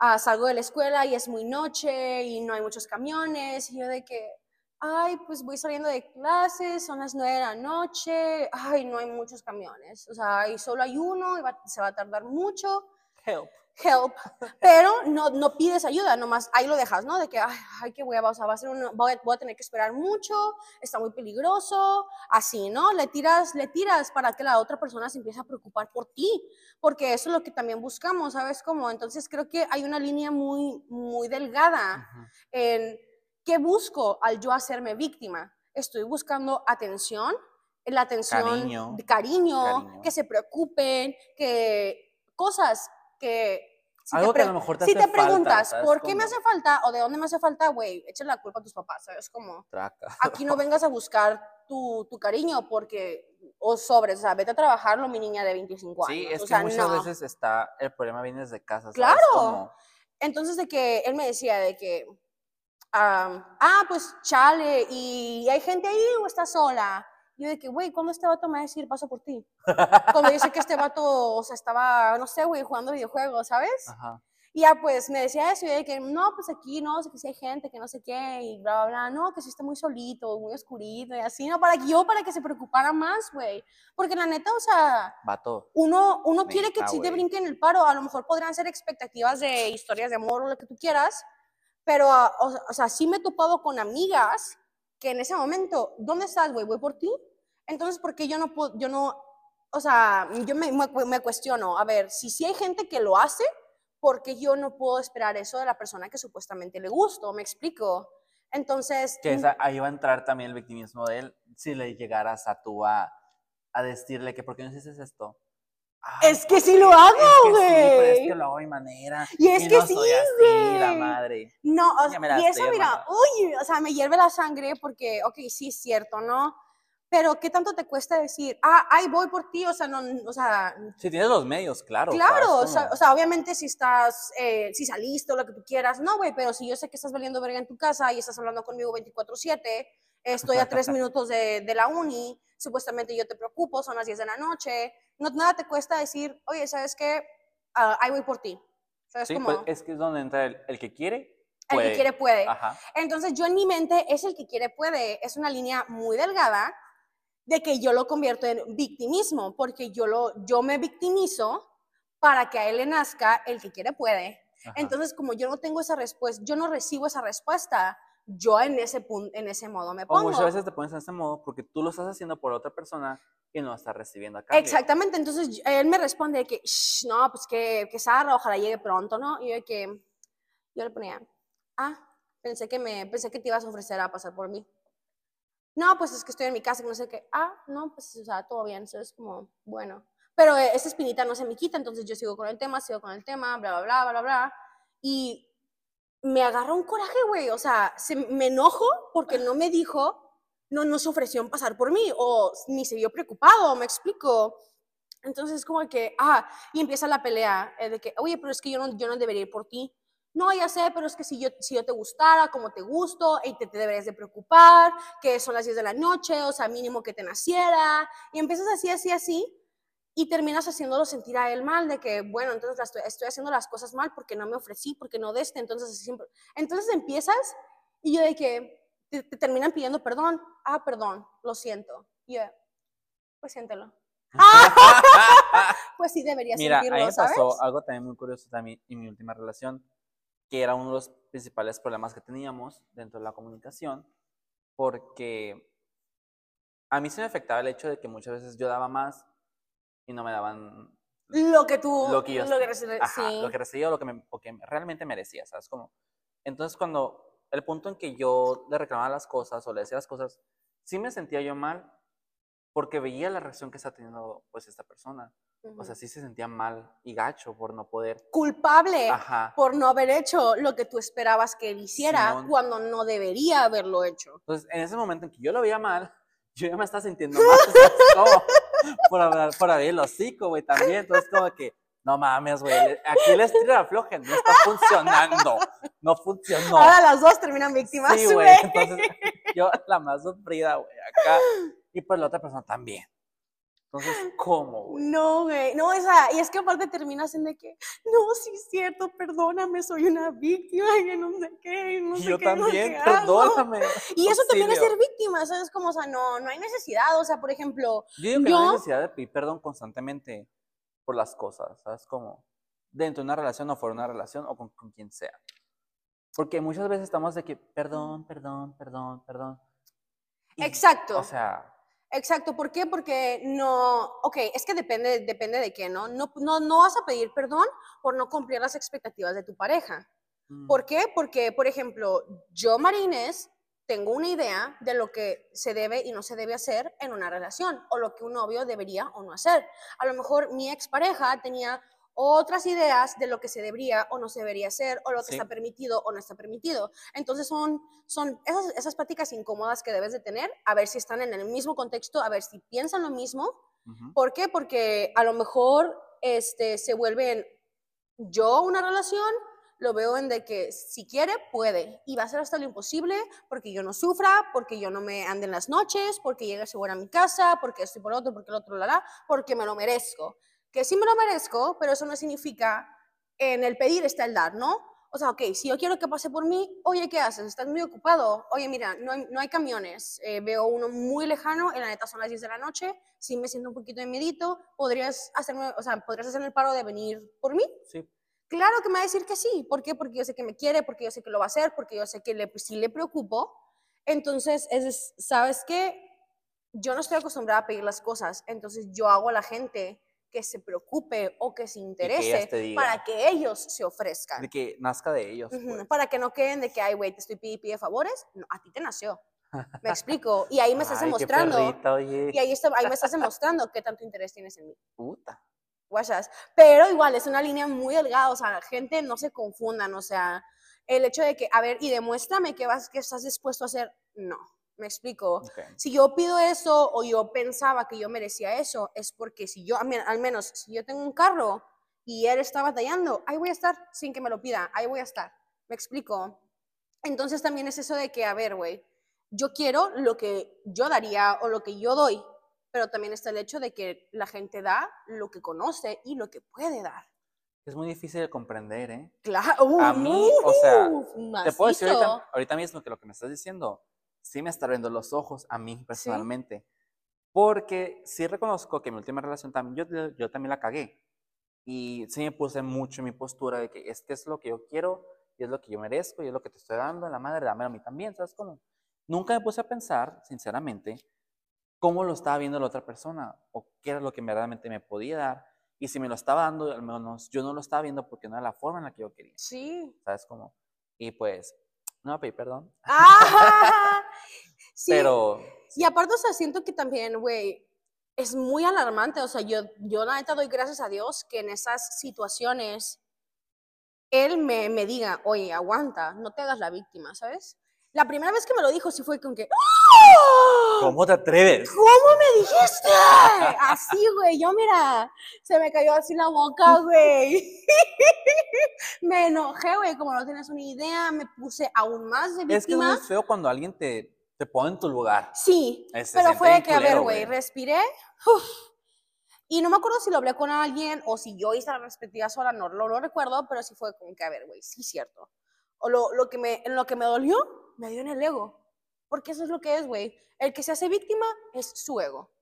[SPEAKER 2] Ah, salgo de la escuela y es muy noche y no hay muchos camiones. Y yo de que, ay, pues voy saliendo de clases, son las nueve de la noche, ay, no hay muchos camiones. O sea, y solo hay uno y se va a tardar mucho.
[SPEAKER 1] Help
[SPEAKER 2] help, pero no, no pides ayuda, nomás ahí lo dejas, ¿no? De que, ay, ay qué hueva, o sea, va a ser una, voy, a, tener que esperar mucho, está muy peligroso, así, ¿no? Le tiras, le tiras para que la otra persona se empiece a preocupar por ti, porque eso es lo que también buscamos, ¿sabes cómo? Entonces creo que hay una línea muy, muy delgada en qué busco al yo hacerme víctima. Estoy buscando atención, la atención, cariño, cariño. que se preocupen, que cosas que
[SPEAKER 1] si Algo te que a lo mejor te
[SPEAKER 2] Si te preguntas, ¿por qué me hace falta o de dónde me hace falta, güey? Échale la culpa a tus papás, ¿sabes? Como,
[SPEAKER 1] Traca.
[SPEAKER 2] aquí no vengas a buscar tu, tu, cariño porque, o sobre, o sea, vete a trabajar, lo mi niña de 25 años.
[SPEAKER 1] Sí, es
[SPEAKER 2] o
[SPEAKER 1] que muchas veces está, el problema viene desde casa, ¿sabes?
[SPEAKER 2] Claro. Entonces, de que él me decía de que, ah, pues chale, y hay gente ahí o está sola. Yo de que, güey, ¿cuándo este vato me va a decir paso por ti? Cuando yo sé que este vato, o sea, estaba, no sé, güey, jugando videojuegos, ¿sabes? Ajá. Y ya pues me decía eso, y de que no, pues aquí no, sé que si hay gente, que no sé qué, y bla, bla, bla, no, que si está muy solito, muy oscurito, y así, no, para que yo, para que se preocupara más, güey. Porque la neta, o sea,
[SPEAKER 1] Vato.
[SPEAKER 2] uno, uno quiere que sí te brinque en el paro, a lo mejor podrían ser expectativas de historias de amor o lo que tú quieras, pero, o, o sea, sí me he topado con amigas que en ese momento, ¿dónde estás, güey? ¿Voy por ti? Entonces, ¿por qué yo no puedo, yo no, o sea, yo me, me, cuestiono, a ver, si sí hay gente que lo hace, ¿por qué yo no puedo esperar eso de la persona que supuestamente le gusto? ¿Me explico? Entonces...
[SPEAKER 1] Que ahí va a entrar también el victimismo de él, si le llegaras a tú a, a decirle que, ¿por qué no dices esto?
[SPEAKER 2] es que sí lo hago, güey.
[SPEAKER 1] Es, es que lo hago de manera.
[SPEAKER 2] Y es que sí,
[SPEAKER 1] güey. La madre.
[SPEAKER 2] No, o sea, y eso, mira, uy, o sea, me hierve la sangre porque, ok, sí es cierto, ¿no? Pero ¿qué tanto te cuesta decir, ah, ahí voy por ti? O sea, no, o sea...
[SPEAKER 1] Si tienes los medios, claro.
[SPEAKER 2] Claro, o sea, o sea, obviamente si estás, eh, si saliste o lo que tú quieras, no, güey, pero si yo sé que estás valiendo verga en tu casa y estás hablando conmigo 24/7, estoy a tres minutos de, de, la uni, supuestamente yo te preocupo, son las 10 de la noche, no, nada te cuesta decir, oye, ¿sabes qué? Uh, ahí voy por ti. ¿Sabes
[SPEAKER 1] sí, pues es que es donde entra el, el que quiere
[SPEAKER 2] el que quiere puede. Ajá. Entonces yo en mi mente es el que quiere puede. Es una línea muy delgada de que yo lo convierto en victimismo, porque yo, lo, yo me victimizo para que a él le nazca, el que quiere puede. Entonces, como yo no tengo esa respuesta, yo no recibo esa respuesta, yo en ese, punto, en ese modo me pongo.
[SPEAKER 1] O muchas veces te pones en ese modo porque tú lo estás haciendo por otra persona y no estás recibiendo acá.
[SPEAKER 2] Exactamente, entonces él me responde que, no, pues que, que Sara, ojalá llegue pronto, ¿no? Y yo que, yo le ponía, ah, pensé que, me, pensé que te ibas a ofrecer a pasar por mí. No, pues es que estoy en mi casa, que no sé qué. Ah, no, pues, o sea, todo bien. Eso es como, bueno. Pero esa espinita no se me quita, entonces yo sigo con el tema, sigo con el tema, bla, bla, bla, bla, bla. Y me agarra un coraje, güey. O sea, se, me enojo porque no me dijo, no nos ofreció pasar por mí, o ni se vio preocupado, me explico. Entonces, como que, ah, y empieza la pelea eh, de que, oye, pero es que yo no, yo no debería ir por ti. No, ya sé, pero es que si yo, si yo te gustara, como te gusto, y te, te deberías de preocupar, que son las 10 de la noche, o sea, mínimo que te naciera. Y empiezas así, así, así y terminas haciéndolo sentir a él mal, de que, bueno, entonces estoy, estoy, haciendo las cosas mal porque no me ofrecí, porque no de este, entonces siempre... Entonces empiezas y yo de que te, terminan pidiendo perdón, ah, perdón, lo siento. Y yo, pues siéntelo. pues sí debería
[SPEAKER 1] Mira, sentirlo, a mí me pasó algo también muy curioso también en mi última relación, que era uno de los principales problemas que teníamos dentro de la comunicación, porque a mí se me afectaba el hecho de que muchas veces yo daba más y no me daban
[SPEAKER 2] lo que tú
[SPEAKER 1] lo que yo lo que, recibí, lo que recibía o lo que, me, realmente merecía, ¿sabes? Como, entonces cuando el punto en que yo le reclamaba las cosas o le decía las cosas, sí me sentía yo mal porque veía la reacción que está teniendo pues esta persona. O sea, sí se sentía mal y gacho por no poder.
[SPEAKER 2] Culpable por no haber hecho lo que tú esperabas que él hiciera cuando no debería haberlo hecho.
[SPEAKER 1] Entonces, en ese momento en que yo lo veía mal, yo ya me estaba sintiendo mal. como, por, hablar, por abrir el hocico, güey, también. Entonces, como que, no mames, güey, aquí el estilo aflojen, no está funcionando. No funcionó.
[SPEAKER 2] Ahora las dos terminan víctimas,
[SPEAKER 1] Sí, güey. Entonces, yo la más sufrida, güey, acá. Y pues la otra persona también. Entonces, ¿cómo, güey?
[SPEAKER 2] No, güey, no, esa, y es que aparte terminas en de que, no, sí es cierto, perdóname, soy una víctima, que no sé qué, no sé
[SPEAKER 1] yo
[SPEAKER 2] qué.
[SPEAKER 1] Yo también, perdóname.
[SPEAKER 2] Y eso también es ser víctima, ¿sabes? Como, o sea, no, no hay necesidad, o sea, por ejemplo.
[SPEAKER 1] Yo digo que no hay necesidad de pedir perdón constantemente por las cosas, ¿sabes? Como dentro de una relación o fuera de una relación o con, con quien sea. Porque muchas veces estamos de que, perdón, perdón, perdón, perdón.
[SPEAKER 2] Exacto.
[SPEAKER 1] O sea,
[SPEAKER 2] Exacto, ¿por qué? Porque no, ok, es que depende, depende de qué, ¿no? No, no, no vas a pedir perdón por no cumplir las expectativas de tu pareja. Mm. ¿Por qué? Porque, por ejemplo, yo, Marines, tengo una idea de lo que se debe y no se debe hacer en una relación, o lo que un novio debería o no hacer. A lo mejor mi expareja tenía otras ideas de lo que se debería o no se debería hacer, o lo que está permitido o no está permitido. Entonces son, son esas, esas prácticas incómodas que debes de tener, a ver si están en el mismo contexto, a ver si piensan lo mismo. ¿Por qué? Porque a lo mejor este, se vuelven yo una relación, lo veo en de que si quiere, puede. Y va a ser hasta lo imposible porque yo no sufra, porque yo no me ande en las noches, porque llegue segura a mi casa, porque estoy por otro, porque el otro la la, porque me lo merezco que sí me lo merezco, pero eso no significa en el pedir está el dar, ¿no? O sea, ok, si yo quiero que pase por mí, oye, ¿qué haces? ¿Estás muy ocupado? Oye, mira, no hay, no hay camiones, eh, veo uno muy lejano, en la neta son las 10 de la noche, si me siento un poquito de medito, ¿podrías hacerme, o sea, ¿podrías hacerme el paro de venir por mí?
[SPEAKER 1] Sí.
[SPEAKER 2] Claro que me va a decir que sí. ¿Por qué? Porque yo sé que me quiere, porque yo sé que lo va a hacer, porque yo sé que le, sí le preocupo. Entonces, es, ¿sabes qué? Yo no estoy acostumbrada a pedir las cosas, entonces yo hago a la gente que se preocupe o que se interese para que ellos se ofrezcan.
[SPEAKER 1] De que nazca de ellos.
[SPEAKER 2] Pues. Para que no queden de que, ay, güey, te estoy pidiendo favores. No, a ti te nació. Me explico. Y ahí me estás demostrando. Y ahí, está, ahí me estás demostrando qué tanto interés tienes en mí.
[SPEAKER 1] Puta.
[SPEAKER 2] Guachas. Pero igual, es una línea muy delgada. O sea, la gente no se confundan. O sea, el hecho de que, a ver, y demuéstrame que, vas, que estás dispuesto a hacer. No me explico. Si yo pido eso o yo pensaba que yo merecía eso, es porque si yo, al menos, si yo tengo un carro y él está batallando, ahí voy a estar sin que me lo pida, ahí voy a estar. Me explico. Entonces también es eso de que, a ver, güey, yo quiero lo que yo daría o lo que yo doy, pero también está el hecho de que la gente da lo que conoce y lo que puede dar.
[SPEAKER 1] Es muy difícil de comprender, ¿eh?
[SPEAKER 2] Claro.
[SPEAKER 1] a mí, o sea, te puedo decir ahorita, ahorita mismo que lo que me estás diciendo sí me está abriendo los ojos a mí personalmente. Porque sí reconozco que mi última relación también, yo, yo también la cagué. Y sí me puse mucho en mi postura de que es que es lo que yo quiero y es lo que yo merezco y es lo que te estoy dando, la madre, dame a mí también, ¿sabes cómo? Nunca me puse a pensar, sinceramente, cómo lo estaba viendo la otra persona o qué era lo que verdaderamente me podía dar. Y si me lo estaba dando, al menos yo no lo estaba viendo porque no era la forma en la que yo quería.
[SPEAKER 2] Sí.
[SPEAKER 1] ¿Sabes cómo? Y pues, no me perdón.
[SPEAKER 2] ¡Ah! Sí.
[SPEAKER 1] Pero.
[SPEAKER 2] Y aparte, o sea, siento que también, güey, es muy alarmante. O sea, yo, yo la neta doy gracias a Dios que en esas situaciones Él me, me diga, oye, aguanta, no te hagas la víctima, ¿sabes? La primera vez que me lo dijo sí fue con que, ¡Ah!
[SPEAKER 1] ¿cómo te atreves?
[SPEAKER 2] ¿Cómo me dijiste? Así, güey, yo mira, se me cayó así la boca, güey. me enojé, güey, como no tienes una idea, me puse aún más de víctima.
[SPEAKER 1] Es que es muy feo cuando alguien te, te pone en tu lugar.
[SPEAKER 2] Sí, pero fue
[SPEAKER 1] bien
[SPEAKER 2] que, a ver,
[SPEAKER 1] culero, güey,
[SPEAKER 2] respiré. uf, y no me acuerdo si lo hablé con alguien o si yo hice la respectiva sola, no lo, lo recuerdo, pero sí fue como que, a ver, güey, sí, cierto. O lo, lo que me, en lo que me dolió, me dio en el ego. Porque eso es lo que es, güey. El que se hace víctima es su ego.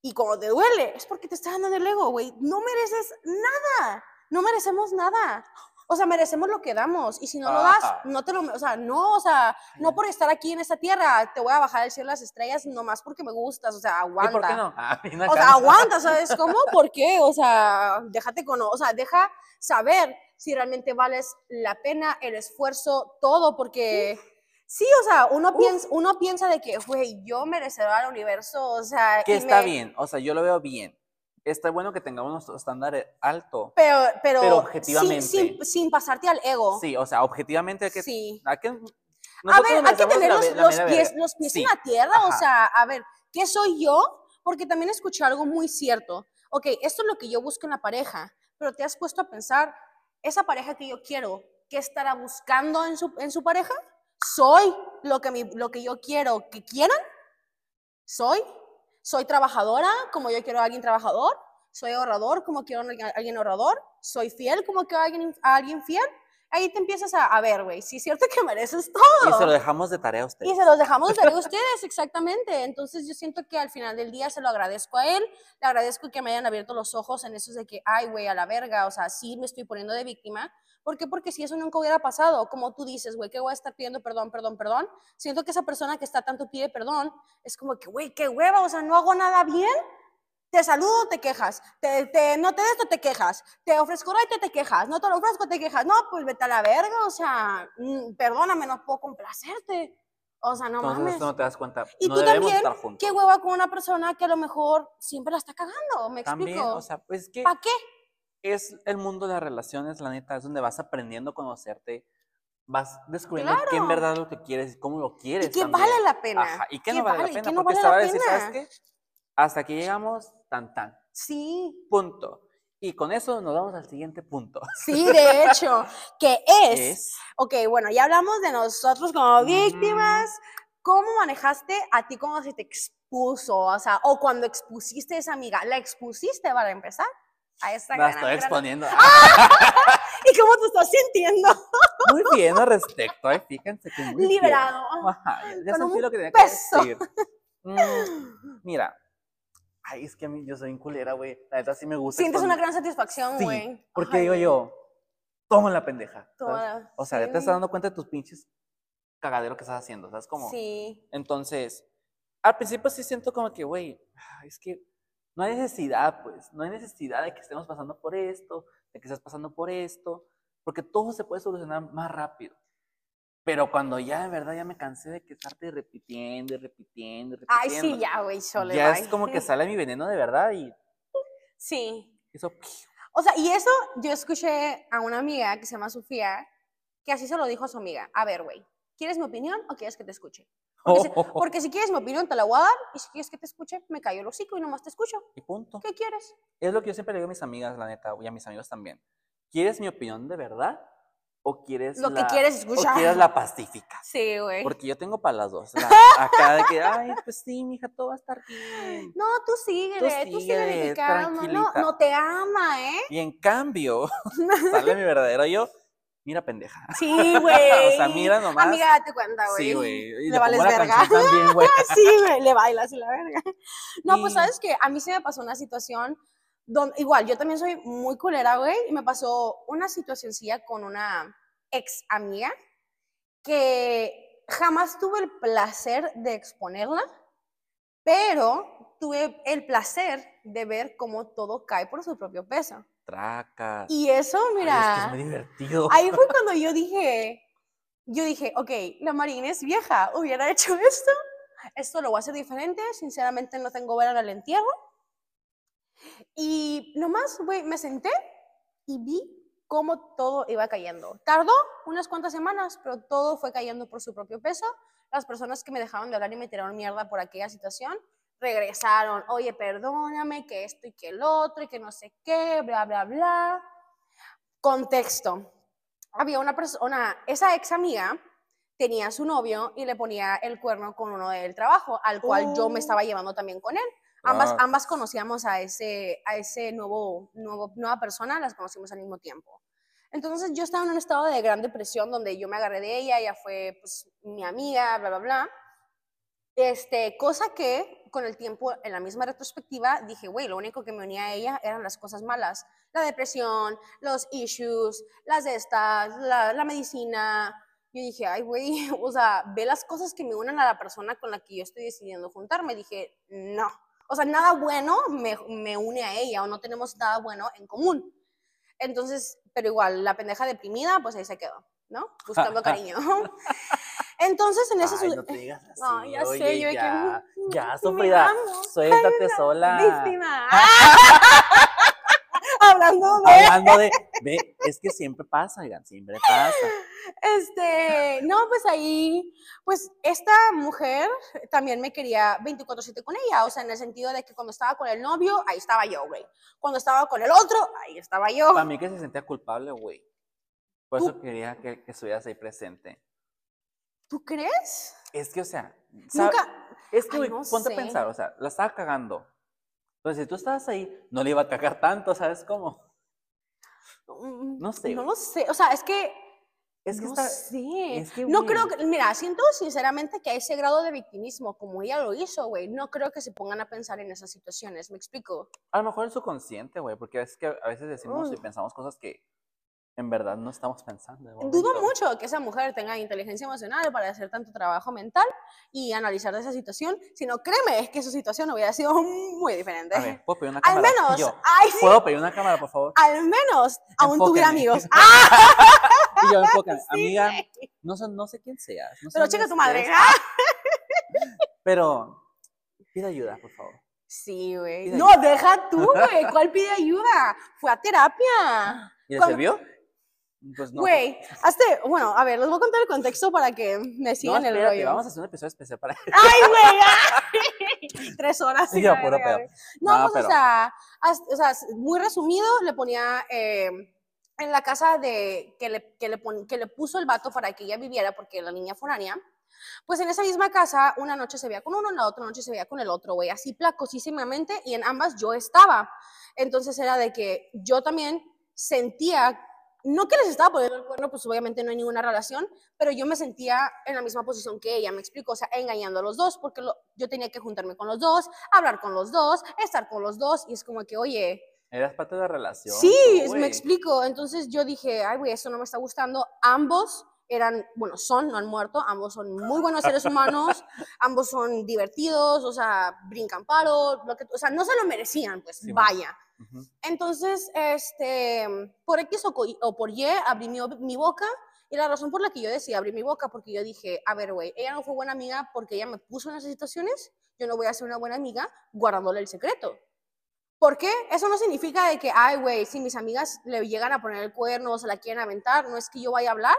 [SPEAKER 2] Y cuando te duele, es porque te está dando en el ego, güey. No mereces nada. No merecemos nada. O sea, merecemos lo que damos. Y si no lo das,
[SPEAKER 1] Ajá.
[SPEAKER 2] no te lo... O sea, no, o sea, no por estar aquí en esta tierra, te voy a bajar del cielo las estrellas nomás porque me gustas. O sea,
[SPEAKER 1] ¿Y
[SPEAKER 2] aguanta.
[SPEAKER 1] por qué no? Ah,
[SPEAKER 2] O sea, aguanta, ¿sabes cómo? ¿Por qué? O sea, déjate con, o sea, deja saber si realmente vales la pena, el esfuerzo, todo, porque sí, o sea, uno piensa, uno piensa de que, güey, yo merecedora del universo, o sea,
[SPEAKER 1] Que
[SPEAKER 2] y
[SPEAKER 1] está
[SPEAKER 2] me-
[SPEAKER 1] bien, o sea, yo lo veo bien. Está bueno que tengamos nuestro estándar alto.
[SPEAKER 2] Pero, pero,
[SPEAKER 1] Pero
[SPEAKER 2] sin-
[SPEAKER 1] objetivamente.
[SPEAKER 2] Sin, sin pasarte al ego.
[SPEAKER 1] Sí, o sea, objetivamente hay que...
[SPEAKER 2] Sí.
[SPEAKER 1] hay que
[SPEAKER 2] A ver, hay que tener
[SPEAKER 1] la
[SPEAKER 2] los,
[SPEAKER 1] la
[SPEAKER 2] los pies, los pies
[SPEAKER 1] Sí,
[SPEAKER 2] en la tierra, o
[SPEAKER 1] ajá.
[SPEAKER 2] sea, a ver, ¿qué soy yo? Porque también escuché algo muy cierto. Ok, esto es lo que yo busco en la pareja, pero te has puesto a pensar, esa pareja que yo quiero, ¿qué estará buscando en su, en su pareja? ¿Soy lo que, mi- lo que yo quiero que quieran? ¿Soy? ¿Soy trabajadora como yo quiero a alguien trabajador? ¿Soy ahorrador como quiero a alguien- ahorrador? ¿Soy fiel como quiero a alguien, a alguien fiel? Ahí te empiezas a, a ver, güey, sí es cierto que mereces todo.
[SPEAKER 1] Y se lo dejamos de tarea a ustedes.
[SPEAKER 2] Y se los dejamos de tarea a ustedes, exactamente. Entonces yo siento que al final del día se lo agradezco a él, le agradezco que me hayan abierto los ojos en eso de que, ay, güey, a la verga, o sea, sí me estoy poniendo de víctima. ¿Por qué? Porque si eso nunca hubiera pasado, como tú dices, güey, que voy a estar pidiendo perdón, perdón, perdón. Siento que esa persona que está tanto pide perdón, es como que, güey, qué hueva, o sea, no hago nada bien. Te saludo, te quejas. Te, te- no te de esto, te quejas. Te ofrezco raite, te quejas. No te lo ofrezco, te quejas. No, pues vete a la verga, o sea, mm, perdóname, no puedo complacerte. O sea, no
[SPEAKER 1] Entonces
[SPEAKER 2] mames.
[SPEAKER 1] esto no te das cuenta.
[SPEAKER 2] Y
[SPEAKER 1] no
[SPEAKER 2] tú también, qué hueva con una persona que a lo mejor siempre la está cagando, me
[SPEAKER 1] También,
[SPEAKER 2] explico.
[SPEAKER 1] o sea, pues que
[SPEAKER 2] ¿Para qué?
[SPEAKER 1] es el mundo de las relaciones, la neta, es donde vas aprendiendo a conocerte, vas descubriendo qué en
[SPEAKER 2] Claro.
[SPEAKER 1] verdad es lo que quieres y cómo lo quieres
[SPEAKER 2] Y que
[SPEAKER 1] también.
[SPEAKER 2] vale la pena.
[SPEAKER 1] Ajá, y qué
[SPEAKER 2] ¿Qué
[SPEAKER 1] no vale,
[SPEAKER 2] vale?
[SPEAKER 1] la
[SPEAKER 2] ¿Y
[SPEAKER 1] pena,
[SPEAKER 2] qué no
[SPEAKER 1] porque
[SPEAKER 2] vale la
[SPEAKER 1] ¿sabes qué? Hasta aquí llegamos, tan tan,
[SPEAKER 2] Sí,
[SPEAKER 1] punto. Y con eso nos vamos al siguiente punto.
[SPEAKER 2] sí, de hecho, que es,
[SPEAKER 1] Es,
[SPEAKER 2] ok, bueno, ya hablamos de nosotros como víctimas, ¿cómo manejaste a ti cuando se te expuso? O sea, o cuando expusiste a esa amiga, ¿la expusiste para empezar? A esta
[SPEAKER 1] la estoy exponiendo.
[SPEAKER 2] ¿Y cómo te estás sintiendo?
[SPEAKER 1] Muy bien al respecto, ¿eh? fíjense que muy bien.
[SPEAKER 2] Liberado.
[SPEAKER 1] Ajá, ya- sentí lo que tenía
[SPEAKER 2] peso.
[SPEAKER 1] que decir. Mm, mira, ay, es que a mí yo soy un culera, güey. La neta sí me gusta.
[SPEAKER 2] Sientes una gran satisfacción,
[SPEAKER 1] Sí,
[SPEAKER 2] güey.
[SPEAKER 1] porque
[SPEAKER 2] Ay,
[SPEAKER 1] digo yo, toma la pendeja.
[SPEAKER 2] toda-
[SPEAKER 1] O sea, ya te
[SPEAKER 2] sí,
[SPEAKER 1] estás dando cuenta de tus pinches cagadero que estás haciendo, ¿sabes? Como,
[SPEAKER 2] Sí,
[SPEAKER 1] entonces, al principio sí siento como que, güey, ay, es que no hay necesidad, pues, no hay necesidad de que estemos pasando por esto, de que estés pasando por esto, porque todo se puede solucionar más rápido. Pero cuando ya de verdad ya me cansé de que estarte repitiendo y repitiendo y repitiendo.
[SPEAKER 2] Ay, sí, ya, güey, chole,
[SPEAKER 1] Ya
[SPEAKER 2] bye.
[SPEAKER 1] es como que sale mi veneno de verdad y
[SPEAKER 2] Sí.
[SPEAKER 1] eso.
[SPEAKER 2] O sea, y eso yo escuché a una amiga que se llama Sofía, que así se lo dijo a su amiga. A ver, güey, ¿quieres mi opinión o quieres que te escuche? Porque, si, porque si quieres mi opinión, te la voy a dar, y si quieres que te escuche, me callo el hocico y nomás te escucho.
[SPEAKER 1] Y punto.
[SPEAKER 2] ¿Qué quieres?
[SPEAKER 1] Es lo que yo siempre le digo a mis amigas, la neta, y a mis amigos también. ¿Quieres mi opinión de verdad? ¿O quieres
[SPEAKER 2] Lo que quieres
[SPEAKER 1] O
[SPEAKER 2] escuchar.
[SPEAKER 1] quieres la pacífica?
[SPEAKER 2] Sí, güey.
[SPEAKER 1] Porque yo tengo para las dos. la- acá de que, ay, pues sí, mija, todo va a estar bien.
[SPEAKER 2] No, tú síguele, tú, síguele
[SPEAKER 1] síguele,
[SPEAKER 2] que calma. No, no te ama, ¿eh?
[SPEAKER 1] Y en cambio, sale mi verdadero yo, mira pendeja.
[SPEAKER 2] Sí, güey.
[SPEAKER 1] O sea, mira nomás.
[SPEAKER 2] Amiga, date cuenta, güey.
[SPEAKER 1] Sí, güey.
[SPEAKER 2] Le vales verga.
[SPEAKER 1] también, güey.
[SPEAKER 2] Sí, güey, le bailas y la verga. No, pues sabes que a mí se me pasó una situación igual, yo también soy muy culera, güey, y me pasó una situacióncilla con una ex amiga que jamás tuve el placer de exponerla, pero tuve el placer de ver cómo todo cae por su propio peso.
[SPEAKER 1] Tracas.
[SPEAKER 2] Y eso, mira.
[SPEAKER 1] es, muy divertido.
[SPEAKER 2] Ahí fue cuando yo dije, yo dije, ok, la Marina es vieja, hubiera hecho esto, esto lo voy a hacer diferente, sinceramente no tengo ver al entierro. Y nomás, güey, me senté y vi cómo todo iba cayendo. Tardó unas cuantas semanas, pero todo fue cayendo por su propio peso. Las personas que me dejaron de hablar y me tiraron mierda por aquella situación regresaron, oye, perdóname, que esto y que el otro y que no sé qué, bla, bla, bla. Contexto. Había una persona, esa ex amiga tenía su novio y le ponía el cuerno con uno del trabajo, al cual yo me estaba oh. llevando también con él. Ambas, ah. ambas conocíamos a ese, a ese nuevo, nuevo, nueva persona, las conocimos al mismo tiempo. Entonces yo estaba en un estado de gran depresión donde yo me agarré de ella, ella fue pues, mi amiga, bla, bla, bla. Este, cosa que con el tiempo, en la misma retrospectiva, dije, güey, lo único que me unía a ella eran las cosas malas. La depresión, los issues, las de estas, la, la medicina. Yo dije, ay, güey, o sea, ve las cosas que me unen a la persona con la que yo estoy decidiendo juntarme. Dije, no. O sea, nada bueno me, me une a ella o no tenemos nada bueno en común. Entonces, pero igual, la pendeja deprimida, pues ahí se quedó, ¿no? Buscando cariño. Entonces, en ese...
[SPEAKER 1] Ay, no te digas así. No, ya sé, yo ya, que... Ya, Sofrida, suéltate sola.
[SPEAKER 2] Víctima. Hablando de...
[SPEAKER 1] Hablando de... Ve, es que siempre pasa, oigan, siempre pasa.
[SPEAKER 2] Este, no, pues ahí, pues esta mujer también me quería 24-7 con ella, o sea, en el sentido de que cuando estaba con el novio, ahí estaba yo, güey. Cuando estaba con el otro, ahí estaba yo.
[SPEAKER 1] Para mí que se sentía culpable, güey. Por eso quería que, que estuvieras ahí presente.
[SPEAKER 2] ¿Tú crees?
[SPEAKER 1] Es que, o sea, Nunca... es que, ponte a pensar, o sea, la estaba cagando. Entonces, si tú estabas ahí, no le iba a cagar tanto, ¿sabes cómo?
[SPEAKER 2] Mm, no sé. No lo sé, o sea, es que...
[SPEAKER 1] Es que
[SPEAKER 2] no
[SPEAKER 1] está,
[SPEAKER 2] sé. Es que, no creo que, mira, siento sinceramente que a ese grado de victimismo, como ella lo hizo, güey, no creo que se pongan a pensar en esas situaciones, ¿me explico?
[SPEAKER 1] A lo mejor en su consciente, güey, porque es que a veces decimos y pensamos cosas que en verdad no estamos pensando.
[SPEAKER 2] Dudo mucho que esa mujer tenga inteligencia emocional para hacer tanto trabajo mental y analizar esa situación, sino créeme, es que su situación hubiera sido muy diferente.
[SPEAKER 1] A ver, ¿puedo pedir una cámara?
[SPEAKER 2] Al menos,
[SPEAKER 1] yo,
[SPEAKER 2] ay, sí.
[SPEAKER 1] ¿Puedo pedir una cámara, por favor?
[SPEAKER 2] Al menos aún tuviera amigos.
[SPEAKER 1] y yo, enfócame. Amiga, no, sé, no sé quién seas. No
[SPEAKER 2] Pero chica tu madre.
[SPEAKER 1] Pero pide ayuda, por favor.
[SPEAKER 2] Sí, güey. No, deja tú, güey. ¿Cuál pide ayuda? Fue a terapia.
[SPEAKER 1] ¿Y le sirvió? Pues no.
[SPEAKER 2] Güey, hazte, bueno, a ver, les voy a contar el contexto para que me sigan
[SPEAKER 1] no,
[SPEAKER 2] el rollo.
[SPEAKER 1] Vamos a hacer un episodio especial para
[SPEAKER 2] ¡Ay, güey! Tres horas.
[SPEAKER 1] Sí, yo, puro pedo.
[SPEAKER 2] No, no pues, o, sea, o sea, muy resumido, le ponía eh, en la casa de que le, que, le que le puso el vato para que ella viviera, porque la niña foránea. Pues en esa misma casa, una noche se veía con uno, la otra noche se veía con el otro, güey, así placosísimamente, y en ambas yo estaba. Entonces era de que yo también sentía no que les estaba poniendo el cuerno, pues obviamente no hay ninguna relación, pero yo me sentía en la misma posición que ella, me explico, o sea, engañando a los dos, porque yo tenía que juntarme con los dos, hablar con los dos, estar con los dos, y es como que, oye...
[SPEAKER 1] Eras parte de la relación.
[SPEAKER 2] Sí, me explico, entonces yo dije, ay, güey, esto no me está gustando, ambos eran, bueno, son, no han muerto, ambos son muy buenos seres humanos, ambos son divertidos, o sea, brincan paro, lo que, o sea, no se lo merecían, pues, vaya. Entonces, este, por X o, por Y, abrí mi, boca y la razón por la que yo decía abrir mi boca, porque yo dije, a ver, güey, ella no fue buena amiga porque ella me puso en esas situaciones, yo no voy a ser una buena amiga guardándole el secreto. ¿Por qué? Eso no significa de que, ay, güey, si mis amigas le llegan a poner el cuerno o se la quieren aventar, no es que yo vaya a hablar,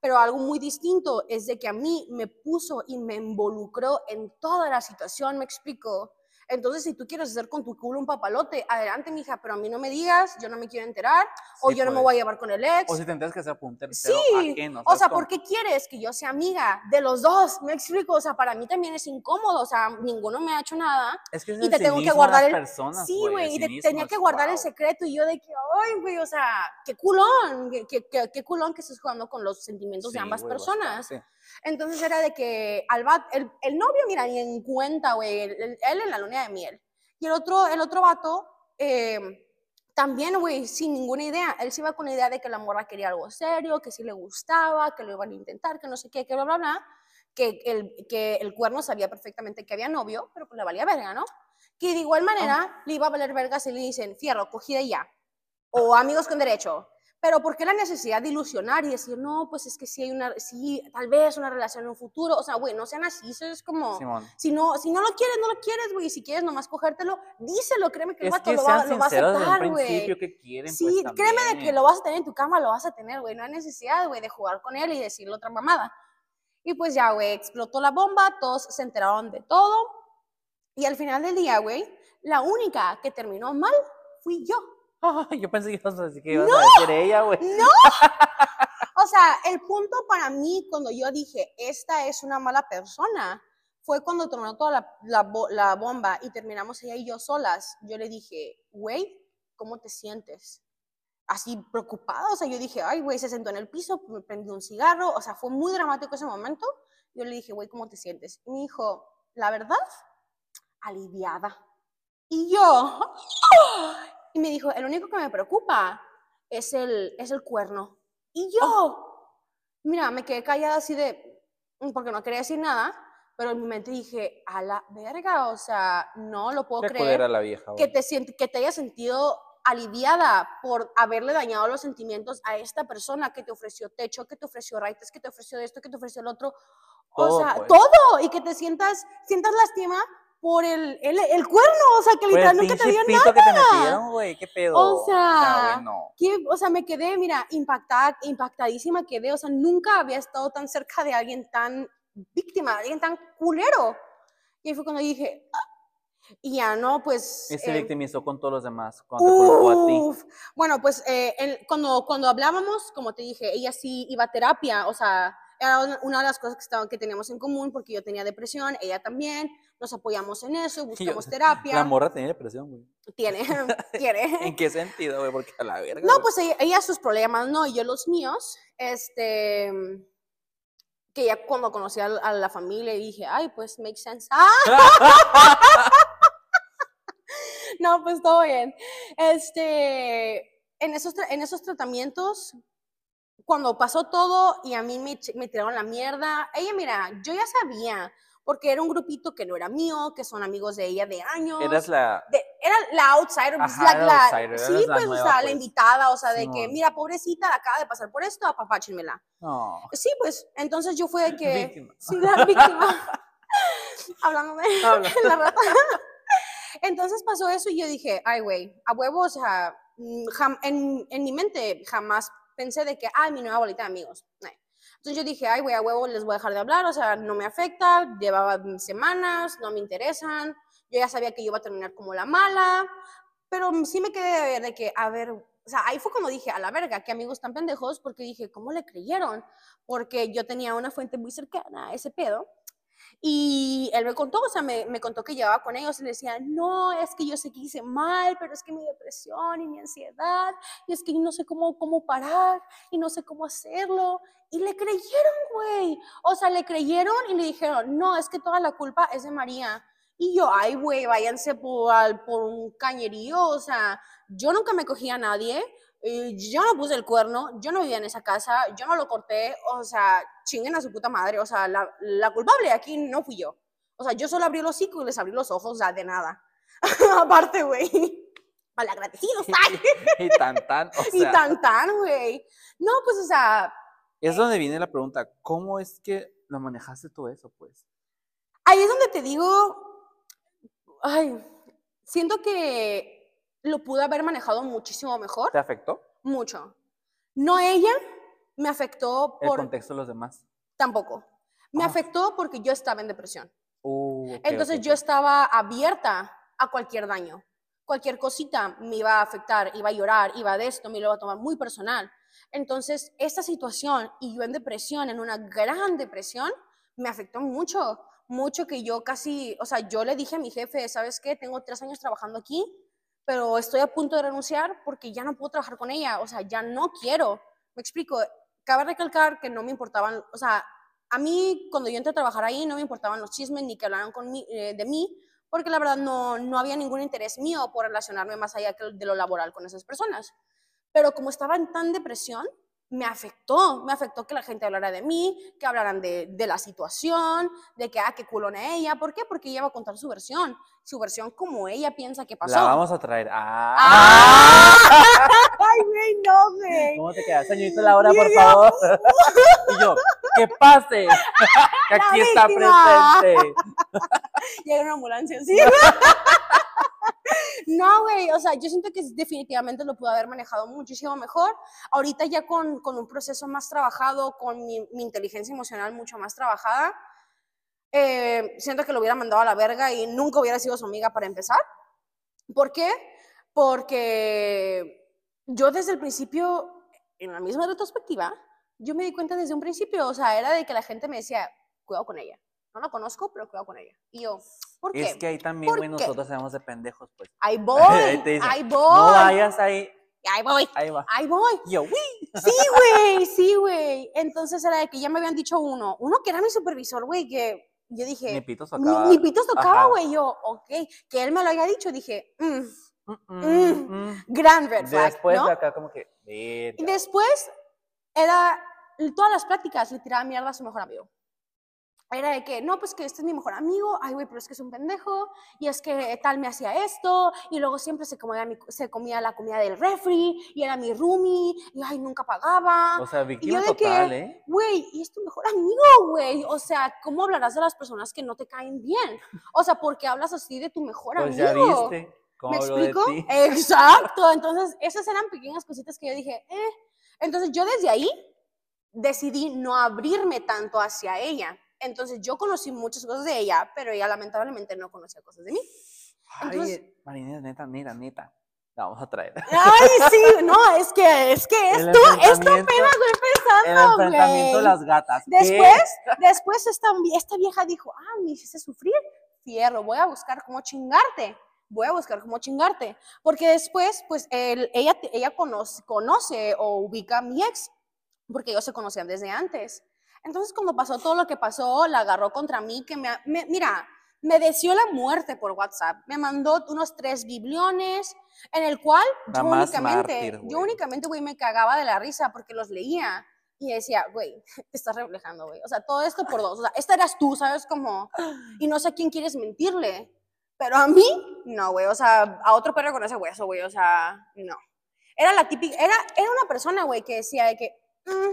[SPEAKER 2] pero algo muy distinto es de que a mí me puso y me involucró en toda la situación, me explico. Entonces, si tú quieres hacer con tu culo un papalote, adelante, mija, pero a mí no me digas, yo no me quiero enterar, o yo no me pues. voy a llevar con el ex.
[SPEAKER 1] O si te enteras que sea un
[SPEAKER 2] tercero sí. o sea, ¿por qué quieres que yo sea amiga de los dos? Me explico, o sea, para mí también es incómodo, o sea, ninguno me ha hecho nada.
[SPEAKER 1] Es que
[SPEAKER 2] y te tengo que guardar el
[SPEAKER 1] personas,
[SPEAKER 2] Sí, güey, y te tenía que guardar el secreto y yo de que, ay, güey, o sea, qué culón, qué, qué, qué, culón que estés jugando con los sentimientos de ambas personas. Entonces era de que al el, el novio, mira, ni en cuenta, güey, él, en la luna de miel. Y el otro, el otro vato, em, también, güey, sin ninguna idea. Él se iba con la idea de que la morra quería algo serio, que sí le gustaba, que lo iban a intentar, que no sé qué, que bla, bla, bla. Que el, que el cuerno sabía perfectamente que había novio, pero pues le valía verga, ¿no? Que de igual manera le iba a valer verga si le dicen, fierro, cogida ya. O amigos con derecho. Pero ¿por qué la necesidad de ilusionar y decir, no, pues es que sí hay una, sí, tal vez una relación en un futuro? O sea, güey, no sean así, eso es como, si no, si no lo quieres, no lo quieres, güey, si quieres nomás cogértelo, díselo, créeme que el vato lo, va, lo va a aceptar, güey. Sí, pues, créeme de que lo vas a tener en tu cama, lo vas a tener, güey, no hay necesidad, güey, de jugar con él y decirle otra mamada. Y pues ya, güey, explotó la bomba, todos se enteraron de todo, y al final del día, güey, la única que terminó mal fui yo.
[SPEAKER 1] yo pensé que ibas a decir que ibas a decir ella, güey.
[SPEAKER 2] ¡No! O sea, el punto para mí cuando yo dije, esta es una mala persona, fue cuando terminó toda la, la, bomba y terminamos ella y yo solas. Yo le dije, güey, ¿cómo te sientes? Así preocupada, o sea, yo dije, ay, güey, se sentó en el piso, me prendió un cigarro, o sea, fue muy dramático ese momento. Yo le dije, güey, ¿cómo te sientes? Y me dijo, la verdad, aliviada. Y yo, y me dijo, el único que me preocupa es el, es el cuerno. Y yo, oh. mira, me quedé callada así de, mm, porque no quería decir nada, pero en mi mente dije, a la verga, o sea, no lo puedo creer.
[SPEAKER 1] la vieja,
[SPEAKER 2] que, te, que te haya sentido aliviada por haberle dañado los sentimientos a esta persona que te ofreció techo, que te ofreció raites, que te ofreció esto, que te ofreció el otro. o sea, pues. todo. Y que te sientas, sientas lástima por el, el, el, cuerno, o sea, que literalmente te dio nada.
[SPEAKER 1] que te metieron, güey, qué pedo.
[SPEAKER 2] O sea, o sea, me quedé, mira, impactada, impactadísima quedé, o sea, nunca había estado tan cerca de alguien tan víctima, alguien tan culero. Y ahí fue cuando dije, ah", y ya, ¿no? Pues...
[SPEAKER 1] Y se eh, victimizó con todos los demás, cuando te a ti.
[SPEAKER 2] Bueno, pues eh, cuando, cuando hablábamos, como te dije, ella sí iba a terapia, o sea, era una de las cosas que, estaban, que teníamos en común porque yo tenía depresión, ella también, nos apoyamos en eso, buscamos terapia.
[SPEAKER 1] La morra tenía depresión, güey.
[SPEAKER 2] Tiene, tiene.
[SPEAKER 1] ¿En qué sentido, güey? Porque a la verga.
[SPEAKER 2] No, pues ella, sus problemas, no, y yo los míos, este, que ya cuando conocí a, la familia dije, ay, pues make sense. no, pues todo bien. Este, en esos, en esos tratamientos cuando pasó todo y a mí me, me tiraron la mierda, ella, mira, yo ya sabía, porque era un grupito que no era mío, que son amigos de ella de años.
[SPEAKER 1] Eras la...
[SPEAKER 2] era la outsider, pues, la, outsider sí, pues, o sea, la pues. invitada, o sea, de que, mira, pobrecita, acaba de pasar por esto, apapáchenmela. No. Sí, pues, entonces yo fui de que... Víctima. Sí, la víctima. Hablando de la rata. entonces pasó eso y yo dije, ay, güey, a huevo, o sea, mm, en, en mi mente jamás pensé de que, ay, mi nueva bolita de amigos. Entonces yo dije, ay, güey, a huevo les voy a dejar de hablar, o sea, no me afecta, llevaba semanas, no me interesan, yo ya sabía que yo iba a terminar como la mala, pero sí me quedé de ver de que, a ver, o sea, ahí fue como dije, a la verga, qué amigos tan pendejos, porque dije, ¿cómo le creyeron? Porque yo tenía una fuente muy cercana a ese pedo, y él me contó, o sea, me, me, contó que llevaba con ellos y le decía, no, es que yo sé que hice mal, pero es que mi depresión y mi ansiedad, y es que no sé cómo, cómo parar, y no sé cómo hacerlo. Y le creyeron, güey. O sea, le creyeron y le dijeron, no, es que toda la culpa es de María. Y yo, ay, güey, váyanse por, por un cañerío. O sea, yo nunca me cogía a nadie yo no puse el cuerno, yo no vivía en esa casa, yo no lo corté, o sea, chinguen a su puta madre, o sea, la, la culpable aquí no fui yo. O sea, yo solo abrí los hocico y les abrí los ojos, o sea, de nada. Aparte, güey. agradecidos,
[SPEAKER 1] ¿sabes? y tan tan, o sea.
[SPEAKER 2] Y tan tan, güey. No, pues, o sea.
[SPEAKER 1] Es donde viene la pregunta, ¿cómo es que lo manejaste todo eso, pues?
[SPEAKER 2] Ahí es donde te digo, ay, siento que lo pude haber manejado muchísimo mejor.
[SPEAKER 1] ¿Te afectó?
[SPEAKER 2] Mucho. No ella, me afectó
[SPEAKER 1] por... ¿El contexto de los demás?
[SPEAKER 2] Tampoco. Me afectó porque yo estaba en depresión. Uh, Entonces yo estaba abierta a cualquier daño. Cualquier cosita me iba a afectar, iba a llorar, iba de esto, me lo iba a tomar muy personal. Entonces, esta situación y yo en depresión, en una gran depresión, me afectó mucho, mucho que yo casi, o sea, yo le dije a mi jefe, ¿sabes qué? Tengo tres años trabajando aquí, pero estoy a punto de renunciar porque ya no puedo trabajar con ella, o sea, ya no quiero. Me explico, cabe recalcar que no me importaban, o sea, a mí cuando yo entré a trabajar ahí no me importaban los chismes ni que hablaran con eh, de mí, porque la verdad no, no había ningún interés mío por relacionarme más allá de lo laboral con esas personas. Pero como estaba en tan depresión, me afectó, me afectó que la gente hablara de mí, que hablaran de, de, la situación, de que, ah, qué culona ella. ¿Por qué? Porque ella va a contar su versión, su versión como ella piensa que pasó.
[SPEAKER 1] La vamos a traer. ¡Ah! ¡Ah!
[SPEAKER 2] ¡Ay, güey, no, güey!
[SPEAKER 1] ¿Cómo te quedas? Señorita Laura, por favor. y yo, ¡que pase! que aquí está presente.
[SPEAKER 2] Llega una ambulancia, ¿sí? No, güey, o sea, yo siento que definitivamente lo pude haber manejado muchísimo mejor. Ahorita ya con, con un proceso más trabajado, con mi, inteligencia emocional mucho más trabajada, eh, siento que lo hubiera mandado a la verga y nunca hubiera sido su amiga para empezar. ¿Por qué? Porque yo desde el principio, en la misma retrospectiva, yo me di cuenta desde un principio, o sea, era de que la gente me decía, cuidado con ella. No la conozco, pero cuidado con ella. Y yo, ¿por qué?
[SPEAKER 1] Es que ahí también, güey, nosotros sabemos de pendejos, pues.
[SPEAKER 2] Ahí voy, ahí, ahí voy.
[SPEAKER 1] No vayas ahí.
[SPEAKER 2] Ahí voy.
[SPEAKER 1] Ahí va.
[SPEAKER 2] Ahí voy.
[SPEAKER 1] Yo,
[SPEAKER 2] Sí, güey, sí, güey. Entonces era de que ya me habían dicho uno, uno que era mi supervisor, güey, que yo dije.
[SPEAKER 1] Ni pitos tocaba.
[SPEAKER 2] Ni, pitos tocaba, güey. Yo, ok. Que él me lo haya dicho, dije, mm, mm, mm, mm. gran red flag.
[SPEAKER 1] Después
[SPEAKER 2] ¿no?
[SPEAKER 1] de acá, como que.
[SPEAKER 2] Y después era. Todas las pláticas le tiraba mierda a su mejor amigo era de que, no, pues que este es mi mejor amigo, ay, güey, pero es que es un pendejo, y es que tal me hacía esto, y luego siempre se comía, mi, se comía la comida del refri, y era mi roomie, y ay, nunca pagaba.
[SPEAKER 1] O sea, víctima
[SPEAKER 2] y yo de
[SPEAKER 1] total,
[SPEAKER 2] que,
[SPEAKER 1] ¿eh?
[SPEAKER 2] Güey, y es tu mejor amigo, güey. O sea, ¿cómo hablarás de las personas que no te caen bien? O sea, ¿por qué hablas así de tu mejor
[SPEAKER 1] Pues
[SPEAKER 2] amigo?
[SPEAKER 1] ya viste. cómo
[SPEAKER 2] ¿Me
[SPEAKER 1] habló de
[SPEAKER 2] explico?
[SPEAKER 1] ti.
[SPEAKER 2] Exacto. Entonces, esas eran pequeñas cositas que yo dije, eh. Entonces, yo desde ahí decidí no abrirme tanto hacia ella. Entonces, yo conocí muchas cosas de ella, pero ella lamentablemente no conocía cosas de mí. Entonces-
[SPEAKER 1] Ay, Marina, neta, neta, neta. La vamos a traer.
[SPEAKER 2] Ay, sí, no, es que, es que
[SPEAKER 1] El
[SPEAKER 2] esto, esto apenas voy
[SPEAKER 1] El
[SPEAKER 2] pensando,
[SPEAKER 1] enfrentamiento de las gatas. ¿Qué?
[SPEAKER 2] Después, después esta, esta vieja dijo, ah, me hiciste sufrir, fierro, voy a buscar cómo chingarte, voy a buscar cómo chingarte. Porque después, pues, él- ella, ella conoce, conoce o ubica a mi ex, porque ellos se conocían desde antes. Entonces, cuando pasó todo lo que pasó, la agarró contra mí, que me, me- mira, me deseó la muerte por WhatsApp. Me mandó unos tres bibliones, en el cual yo únicamente,
[SPEAKER 1] mártir,
[SPEAKER 2] yo únicamente, güey, me cagaba de la risa porque los leía. Y decía, güey, te estás reflejando, güey. O sea, todo esto por dos. O sea, esta eras tú, ¿sabes? Como, y no sé a quién quieres mentirle. Pero a mí, no, güey. O sea, a otro perro con ese hueso, güey. O sea, no. Era la típica, era, era una persona, güey, que decía de que, "Mm,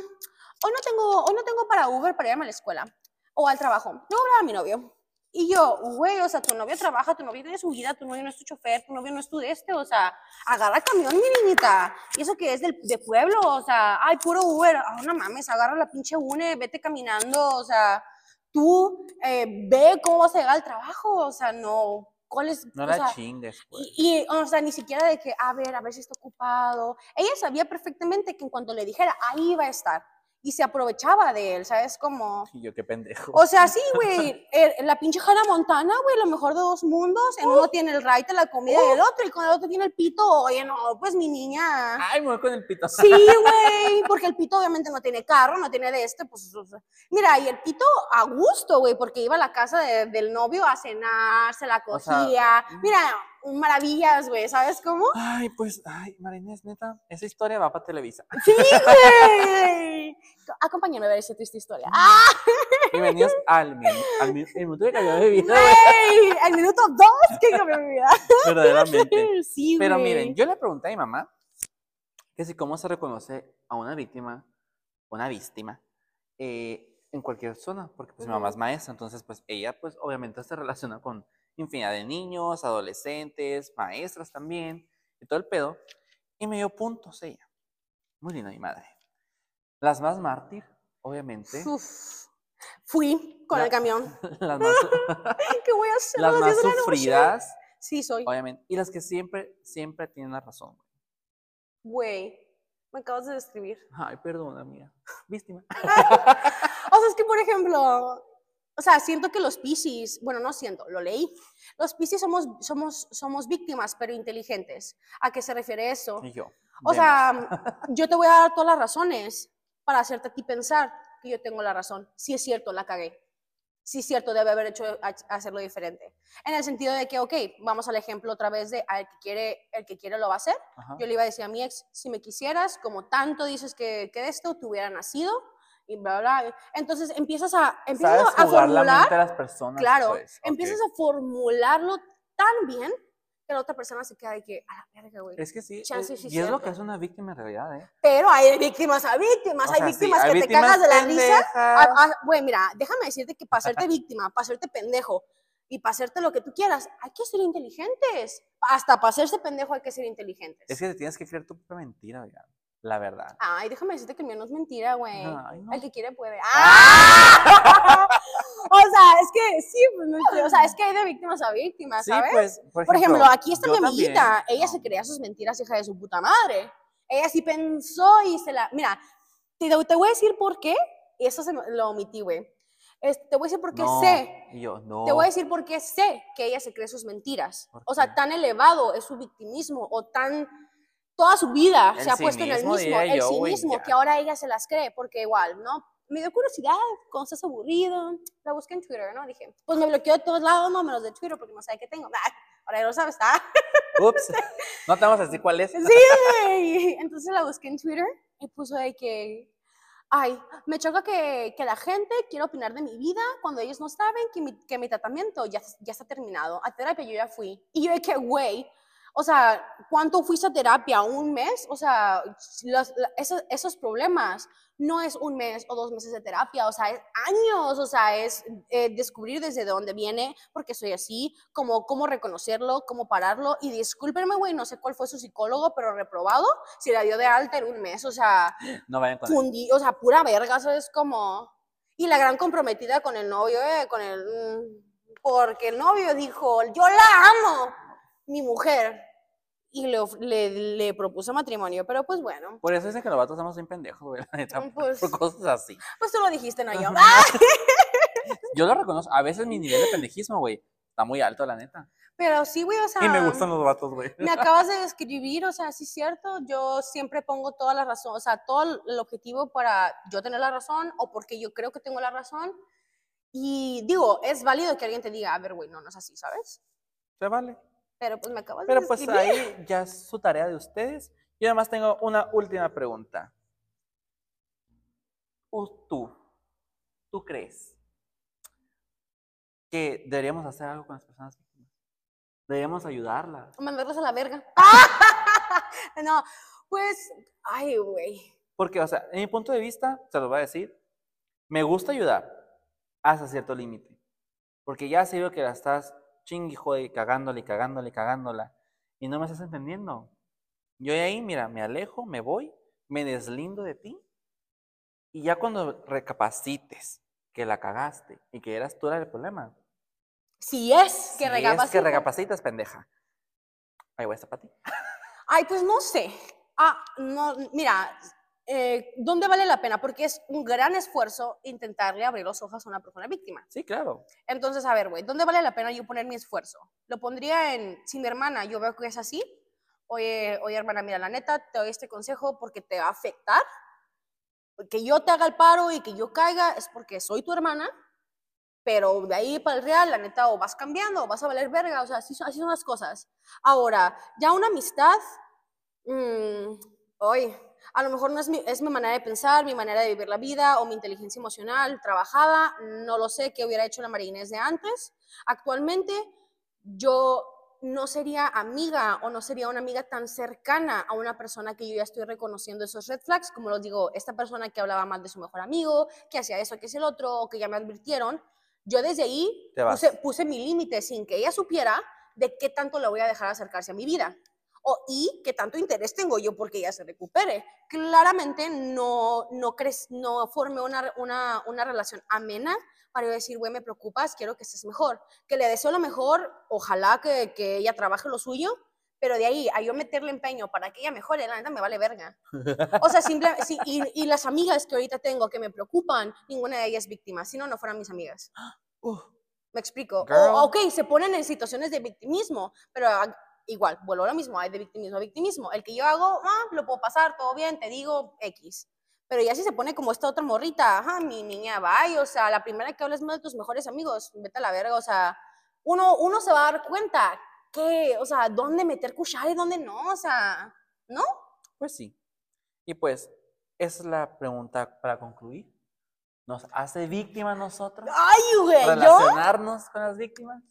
[SPEAKER 2] hoy, no tengo, hoy no tengo para Uber para irme a la escuela o al trabajo. No voy a hablar a mi novio. Y yo, güey, o sea, tu novio trabaja, tu novio tiene su vida, tu novio no es tu chofer, tu novio no es tu de este, o sea, agarra camión, mi niñita. Y eso que es del, de pueblo, o sea, ay, puro Uber, ah, no mames, agarra la pinche UNE, vete caminando, o sea, tú eh, ve cómo vas a llegar al trabajo, o sea, no, ¿cuál es?
[SPEAKER 1] No
[SPEAKER 2] o
[SPEAKER 1] la
[SPEAKER 2] sea,
[SPEAKER 1] chingues, pues.
[SPEAKER 2] y, y, o sea, ni siquiera de que, a ver, a ver si está ocupado. Ella sabía perfectamente que en cuanto le dijera, ahí iba a estar. Y se aprovechaba de él, ¿sabes? Como,
[SPEAKER 1] Y yo, qué pendejo.
[SPEAKER 2] o sea, sí, güey, el- la pinche Hannah Montana, güey, lo mejor de dos mundos. En uno tiene el right la comida y el otro, y con el otro tiene el pito. Oye, no, pues mi niña.
[SPEAKER 1] Ay, me voy con el pito.
[SPEAKER 2] Sí, güey, porque el pito obviamente no tiene carro, no tiene de este, pues, o sea, mira, y el pito a gusto, güey, porque iba a la casa de- del novio a cenar, se la
[SPEAKER 1] O sea,
[SPEAKER 2] cogía, mira, maravillas, güey, ¿sabes cómo?
[SPEAKER 1] Ay, pues, ay, Marina, es neta, esa historia va para Televisa.
[SPEAKER 2] Sí, güey. Acompáñame a ver esa triste historia. ¡Ah,
[SPEAKER 1] Bienvenidos al, min- al min- el minuto de calidad de vida,
[SPEAKER 2] güey! El minuto dos que cambió mi vida.
[SPEAKER 1] verdaderamente.
[SPEAKER 2] Sí.
[SPEAKER 1] Pero miren, yo le pregunté a mi mamá que si cómo se reconoce a una víctima, una víctima, eh, en cualquier zona, porque pues mi mamá es maestra, entonces pues ella pues obviamente se relaciona con infinidad de niños, adolescentes, maestras también, y todo el pedo, y me dio puntos ella. Muy linda mi madre. Las más mártir, obviamente.
[SPEAKER 2] Uf. Fui con
[SPEAKER 1] La-
[SPEAKER 2] el camión.
[SPEAKER 1] las más,
[SPEAKER 2] ¿Qué voy a hacer? a
[SPEAKER 1] las más
[SPEAKER 2] 10 de la noche?
[SPEAKER 1] sufridas,
[SPEAKER 2] Sí, soy.
[SPEAKER 1] obviamente, y las que siempre, siempre tienen la razón.
[SPEAKER 2] Güey, me acabas de describir.
[SPEAKER 1] Ay, perdona, mía. Víctima.
[SPEAKER 2] O sea, es que, por ejemplo, o sea, siento que los Piscis, bueno, no siento, lo leí. Los Piscis somos, somos, somos víctimas, pero inteligentes. ¿A qué se refiere eso?
[SPEAKER 1] Y yo.
[SPEAKER 2] O
[SPEAKER 1] vemos.
[SPEAKER 2] sea, yo te voy a dar todas las razones para hacerte a ti pensar que yo tengo la razón. Si es cierto, la cagué. sí cierto, debe haber hecho hacerlo diferente. En el sentido de que, ok, vamos al ejemplo otra vez de al que quiere, el que quiere lo va a hacer. Yo le iba a decir a mi ex, si me quisieras, como tanto dices que, que esto, te hubiera nacido, y bla, bla. Entonces empiezas a, empiezas a formular.
[SPEAKER 1] las personas,
[SPEAKER 2] claro, pues, empiezas a formularlo tan bien que la otra persona se queda de que, a la verga, güey.
[SPEAKER 1] Es que sí, y es lo que es una víctima en realidad, ¿eh?
[SPEAKER 2] Pero hay víctimas a víctimas, hay víctimas que te cagas de la risa. Güey, mira, déjame decirte que para hacerte víctima, para hacerte pendejo y para hacerte lo que tú quieras, hay que ser inteligentes. Hasta para hacerse pendejo hay que ser inteligentes.
[SPEAKER 1] Es que te tienes que creer tu propia mentira, güey la verdad.
[SPEAKER 2] Ay, déjame decirte que el mío no es mentira, güey. El que quiere puede. ¡Ah! o sea, es que sí, pues, o sea, es que hay de víctimas a víctimas, ¿sabes? Sí, pues, por, ejemplo, aquí está mi amiguita, ella se creía sus mentiras, hija de su puta madre. Ella sí pensó y se la... Mira, te, te voy a decir por qué, y eso se lo omití, güey. te voy a decir por qué sé.
[SPEAKER 1] Yo, no.
[SPEAKER 2] Te voy a decir por qué sé que ella se cree sus mentiras. O sea, tan elevado es su victimismo o tan toda su vida se ha puesto en el mismo, el sí mismo, que ahora ella se las cree, porque igual, ¿no? Me dio curiosidad, cuando estás aburrido, la busqué en Twitter, ¿no? Dije, pues me bloqueó de todos lados, no menos de Twitter, porque no sabe qué tengo. ahora ya lo sabes, ¿está?
[SPEAKER 1] Ups, no te vamos a decir cuál es.
[SPEAKER 2] Sí, entonces la busqué en Twitter y puso de que, ay, me choca que, que, la gente quiera opinar de mi vida cuando ellos no saben que mi, que mi tratamiento ya, ya está terminado. A terapia yo ya fui. Y yo de que, güey, o sea, ¿cuánto fuiste a terapia? ¿Un mes? O sea, esos, esos, problemas no es un mes o dos meses de terapia, o sea, es años, o sea, es eh, descubrir desde dónde viene, porque soy así, cómo, cómo reconocerlo, cómo pararlo. Y discúlpenme, güey, no sé cuál fue su psicólogo, pero reprobado, si la dio de alta en un mes, o sea,
[SPEAKER 1] no vayan con
[SPEAKER 2] o sea, pura verga, eso es como... Y la gran comprometida con el novio, eh, con el... Mm, porque el novio dijo, yo la amo mi mujer y le, le, le, propuso matrimonio, pero pues bueno.
[SPEAKER 1] Por eso dicen que los vatos somos un pendejo, güey, mm, pues, por cosas así.
[SPEAKER 2] Pues tú lo dijiste, no yo.
[SPEAKER 1] yo lo reconozco, a veces mi nivel de pendejismo, güey, está muy alto, la neta.
[SPEAKER 2] Pero sí, güey, o sea...
[SPEAKER 1] Y me gustan los vatos, güey.
[SPEAKER 2] Me acabas de describir, o sea, sí es cierto, yo siempre pongo toda la razón, o sea, todo el objetivo para yo tener la razón o porque yo creo que tengo la razón. Y digo, es válido que alguien te diga, a ver, güey, no, no es así, ¿sabes?
[SPEAKER 1] Se vale.
[SPEAKER 2] Pero pues me acabas
[SPEAKER 1] Pero
[SPEAKER 2] de
[SPEAKER 1] pues ahí ya es su tarea de ustedes. Y además tengo una última pregunta. ¿Tú, tú crees que deberíamos hacer algo con las personas víctimas? ¿Deberíamos ayudarlas?
[SPEAKER 2] O mandarlas a la verga. no, pues, ay, güey.
[SPEAKER 1] Porque, o sea, en mi punto de vista, se los voy a decir, me gusta ayudar hasta cierto límite. Porque ya sé que la estás chingui, joder, cagándole, cagándole, cagándola. Y no me estás entendiendo. Yo ahí, mira, me alejo, me voy, me deslindo de ti. Y ya cuando recapacites que la cagaste y que eras tú el problema.
[SPEAKER 2] Si es que
[SPEAKER 1] si Es que recapacitas, pendeja. Ahí voy a estar para ti.
[SPEAKER 2] Ay, pues no sé. Ah, no, mira, eh, ¿dónde vale la pena? Porque es un gran esfuerzo intentarle abrir los ojos a una persona víctima.
[SPEAKER 1] Sí, claro.
[SPEAKER 2] Entonces, a ver, güey, ¿dónde vale la pena yo poner mi esfuerzo? Lo pondría en, si mi hermana, yo veo que es así, oye, oye hermana, mira, la neta, te doy este consejo porque te va a afectar. Que yo te haga el paro y que yo caiga es porque soy tu hermana, pero de ahí para el real, la neta, o vas cambiando o vas a valer verga, o sea, así son, así son las cosas. Ahora, ya una amistad, mmm, oye, a lo mejor no es mi, es mi manera de pensar, mi manera de vivir la vida o mi inteligencia emocional trabajada, no lo sé qué hubiera hecho la Marinés de antes. Actualmente yo no sería amiga o no sería una amiga tan cercana a una persona que yo ya estoy reconociendo esos red flags, como los digo, esta persona que hablaba mal de su mejor amigo, que hacía eso, que es el otro, o que ya me advirtieron. Yo desde ahí puse, puse mi límite sin que ella supiera de qué tanto la voy a dejar acercarse a mi vida o, y qué tanto interés tengo yo porque ella se recupere. Claramente no, no, no formé una, una, una relación amena para yo decir, güey, me preocupas, quiero que estés mejor. Que le deseo lo mejor, ojalá que, que ella trabaje lo suyo, pero de ahí a yo meterle empeño para que ella mejore, la neta me vale verga. O sea, simple, y, y, las amigas que ahorita tengo que me preocupan, ninguna de ellas es víctima, si no, no fueran mis amigas. me explico. O, ok, se ponen en situaciones de victimismo, pero igual, vuelvo a lo mismo, hay de victimismo a victimismo. El que yo hago, ah, lo puedo pasar, todo bien, te digo X. Pero ya si se pone como esta otra morrita, ajá, mi niña, vaya, o sea, la primera que hables más de tus mejores amigos, vete a la verga, o sea, uno, uno se va a dar cuenta que, o sea, dónde meter cuchara y dónde no, o sea, ¿no?
[SPEAKER 1] Pues sí. Y pues, esa es la pregunta para concluir. ¿Nos hace víctimas nosotros?
[SPEAKER 2] ¡Ay, güey!
[SPEAKER 1] ¿Relacionarnos con las víctimas?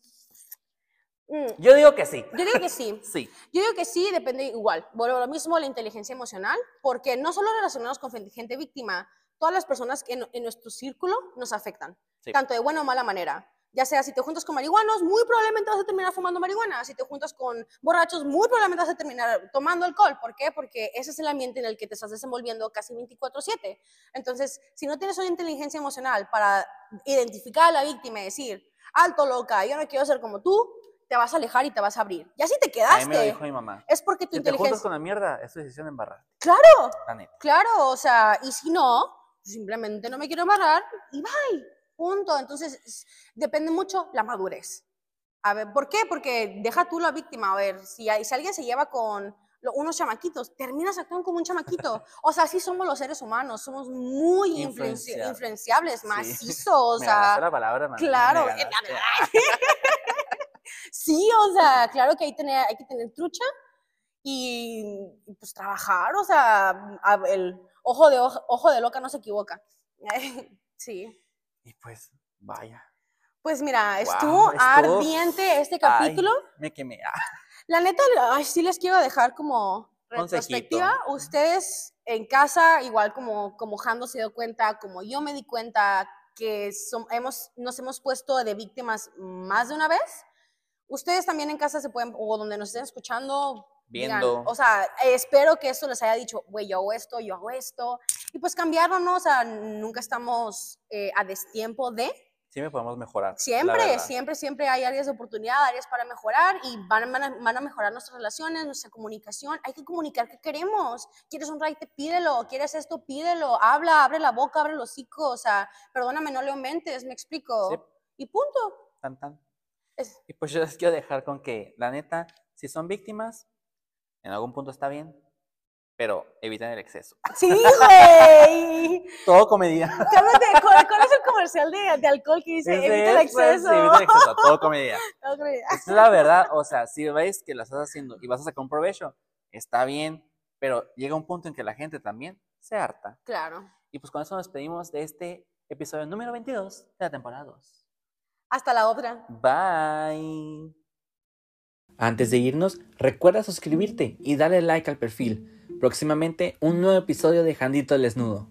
[SPEAKER 1] Mm. Yo digo que sí.
[SPEAKER 2] Yo digo que sí.
[SPEAKER 1] sí.
[SPEAKER 2] Yo digo que sí, depende igual. Vuelvo a lo mismo la inteligencia emocional, porque no solo relacionarnos con gente víctima, todas las personas que en, nuestro círculo nos afectan, tanto de buena o mala manera. Ya sea si te juntas con marihuanos, muy probablemente vas a terminar fumando marihuana. Si te juntas con borrachos, muy probablemente vas a terminar tomando alcohol. ¿Por qué? Porque ese es el ambiente en el que te estás desenvolviendo casi 24/7. Entonces, si no tienes una inteligencia emocional para identificar a la víctima y decir, alto loca, yo no quiero ser como tú, te vas a alejar y te vas a abrir. Ya si te quedaste. A
[SPEAKER 1] mí me dijo mi mamá.
[SPEAKER 2] Es porque tu
[SPEAKER 1] si
[SPEAKER 2] inteligencia.
[SPEAKER 1] te juntas con la mierda, es tu decisión embarrar.
[SPEAKER 2] Claro. Claro, o sea, y si no, simplemente no me quiero embarrar y bye. Punto. Entonces, depende mucho la madurez. A ver, ¿por qué? Porque deja tú la víctima. A ver, si, si alguien se lleva con unos chamaquitos, terminas actuando como un chamaquito. O sea, así somos los seres humanos, somos muy influenciables, macizos.
[SPEAKER 1] la palabra,
[SPEAKER 2] Claro. sí, o sea, claro que hay, tener, hay que tener trucha y pues trabajar, o sea, el ojo de, ojo, de loca no se equivoca. sí.
[SPEAKER 1] Y pues, vaya.
[SPEAKER 2] Pues mira, estuvo, ardiente este capítulo.
[SPEAKER 1] me quemé.
[SPEAKER 2] La neta, sí les quiero dejar como retrospectiva. Ustedes en casa, igual como, como Jando se dio cuenta, como yo me di cuenta que hemos, nos hemos puesto de víctimas más de una vez ustedes también en casa se pueden, o donde nos estén escuchando,
[SPEAKER 1] viendo.
[SPEAKER 2] o sea, espero que esto les haya dicho, güey, yo hago esto, yo hago esto, y pues cambiarlo, ¿no? O sea, nunca estamos eh, a destiempo de.
[SPEAKER 1] Siempre podemos mejorar.
[SPEAKER 2] Siempre, siempre, siempre hay áreas de oportunidad, áreas para mejorar y van, van, a, mejorar nuestras relaciones, nuestra comunicación. Hay que comunicar qué queremos. ¿Quieres un te Pídelo. ¿Quieres esto? Pídelo. Habla, abre la boca, abre los hocico. O sea, perdóname, no le aumentes, me explico. Y punto.
[SPEAKER 1] Tan, tan. Y pues yo les quiero dejar con que, la neta, si son víctimas, en algún punto está bien, pero eviten el exceso.
[SPEAKER 2] Sí, güey.
[SPEAKER 1] todo comedia.
[SPEAKER 2] ¿Cuál es el comercial de, de alcohol que dice evita el exceso?
[SPEAKER 1] evita el exceso, todo comedia. es la verdad, o sea, si veis que lo estás haciendo y vas a sacar un provecho, está bien, pero llega un punto en que la gente también se harta.
[SPEAKER 2] Claro.
[SPEAKER 1] Y pues con eso nos despedimos de este episodio número 22 de la temporada 2.
[SPEAKER 2] Hasta la otra.
[SPEAKER 1] Bye. Antes de irnos, recuerda suscribirte y darle like al perfil. Próximamente un nuevo episodio de Jandito el Desnudo.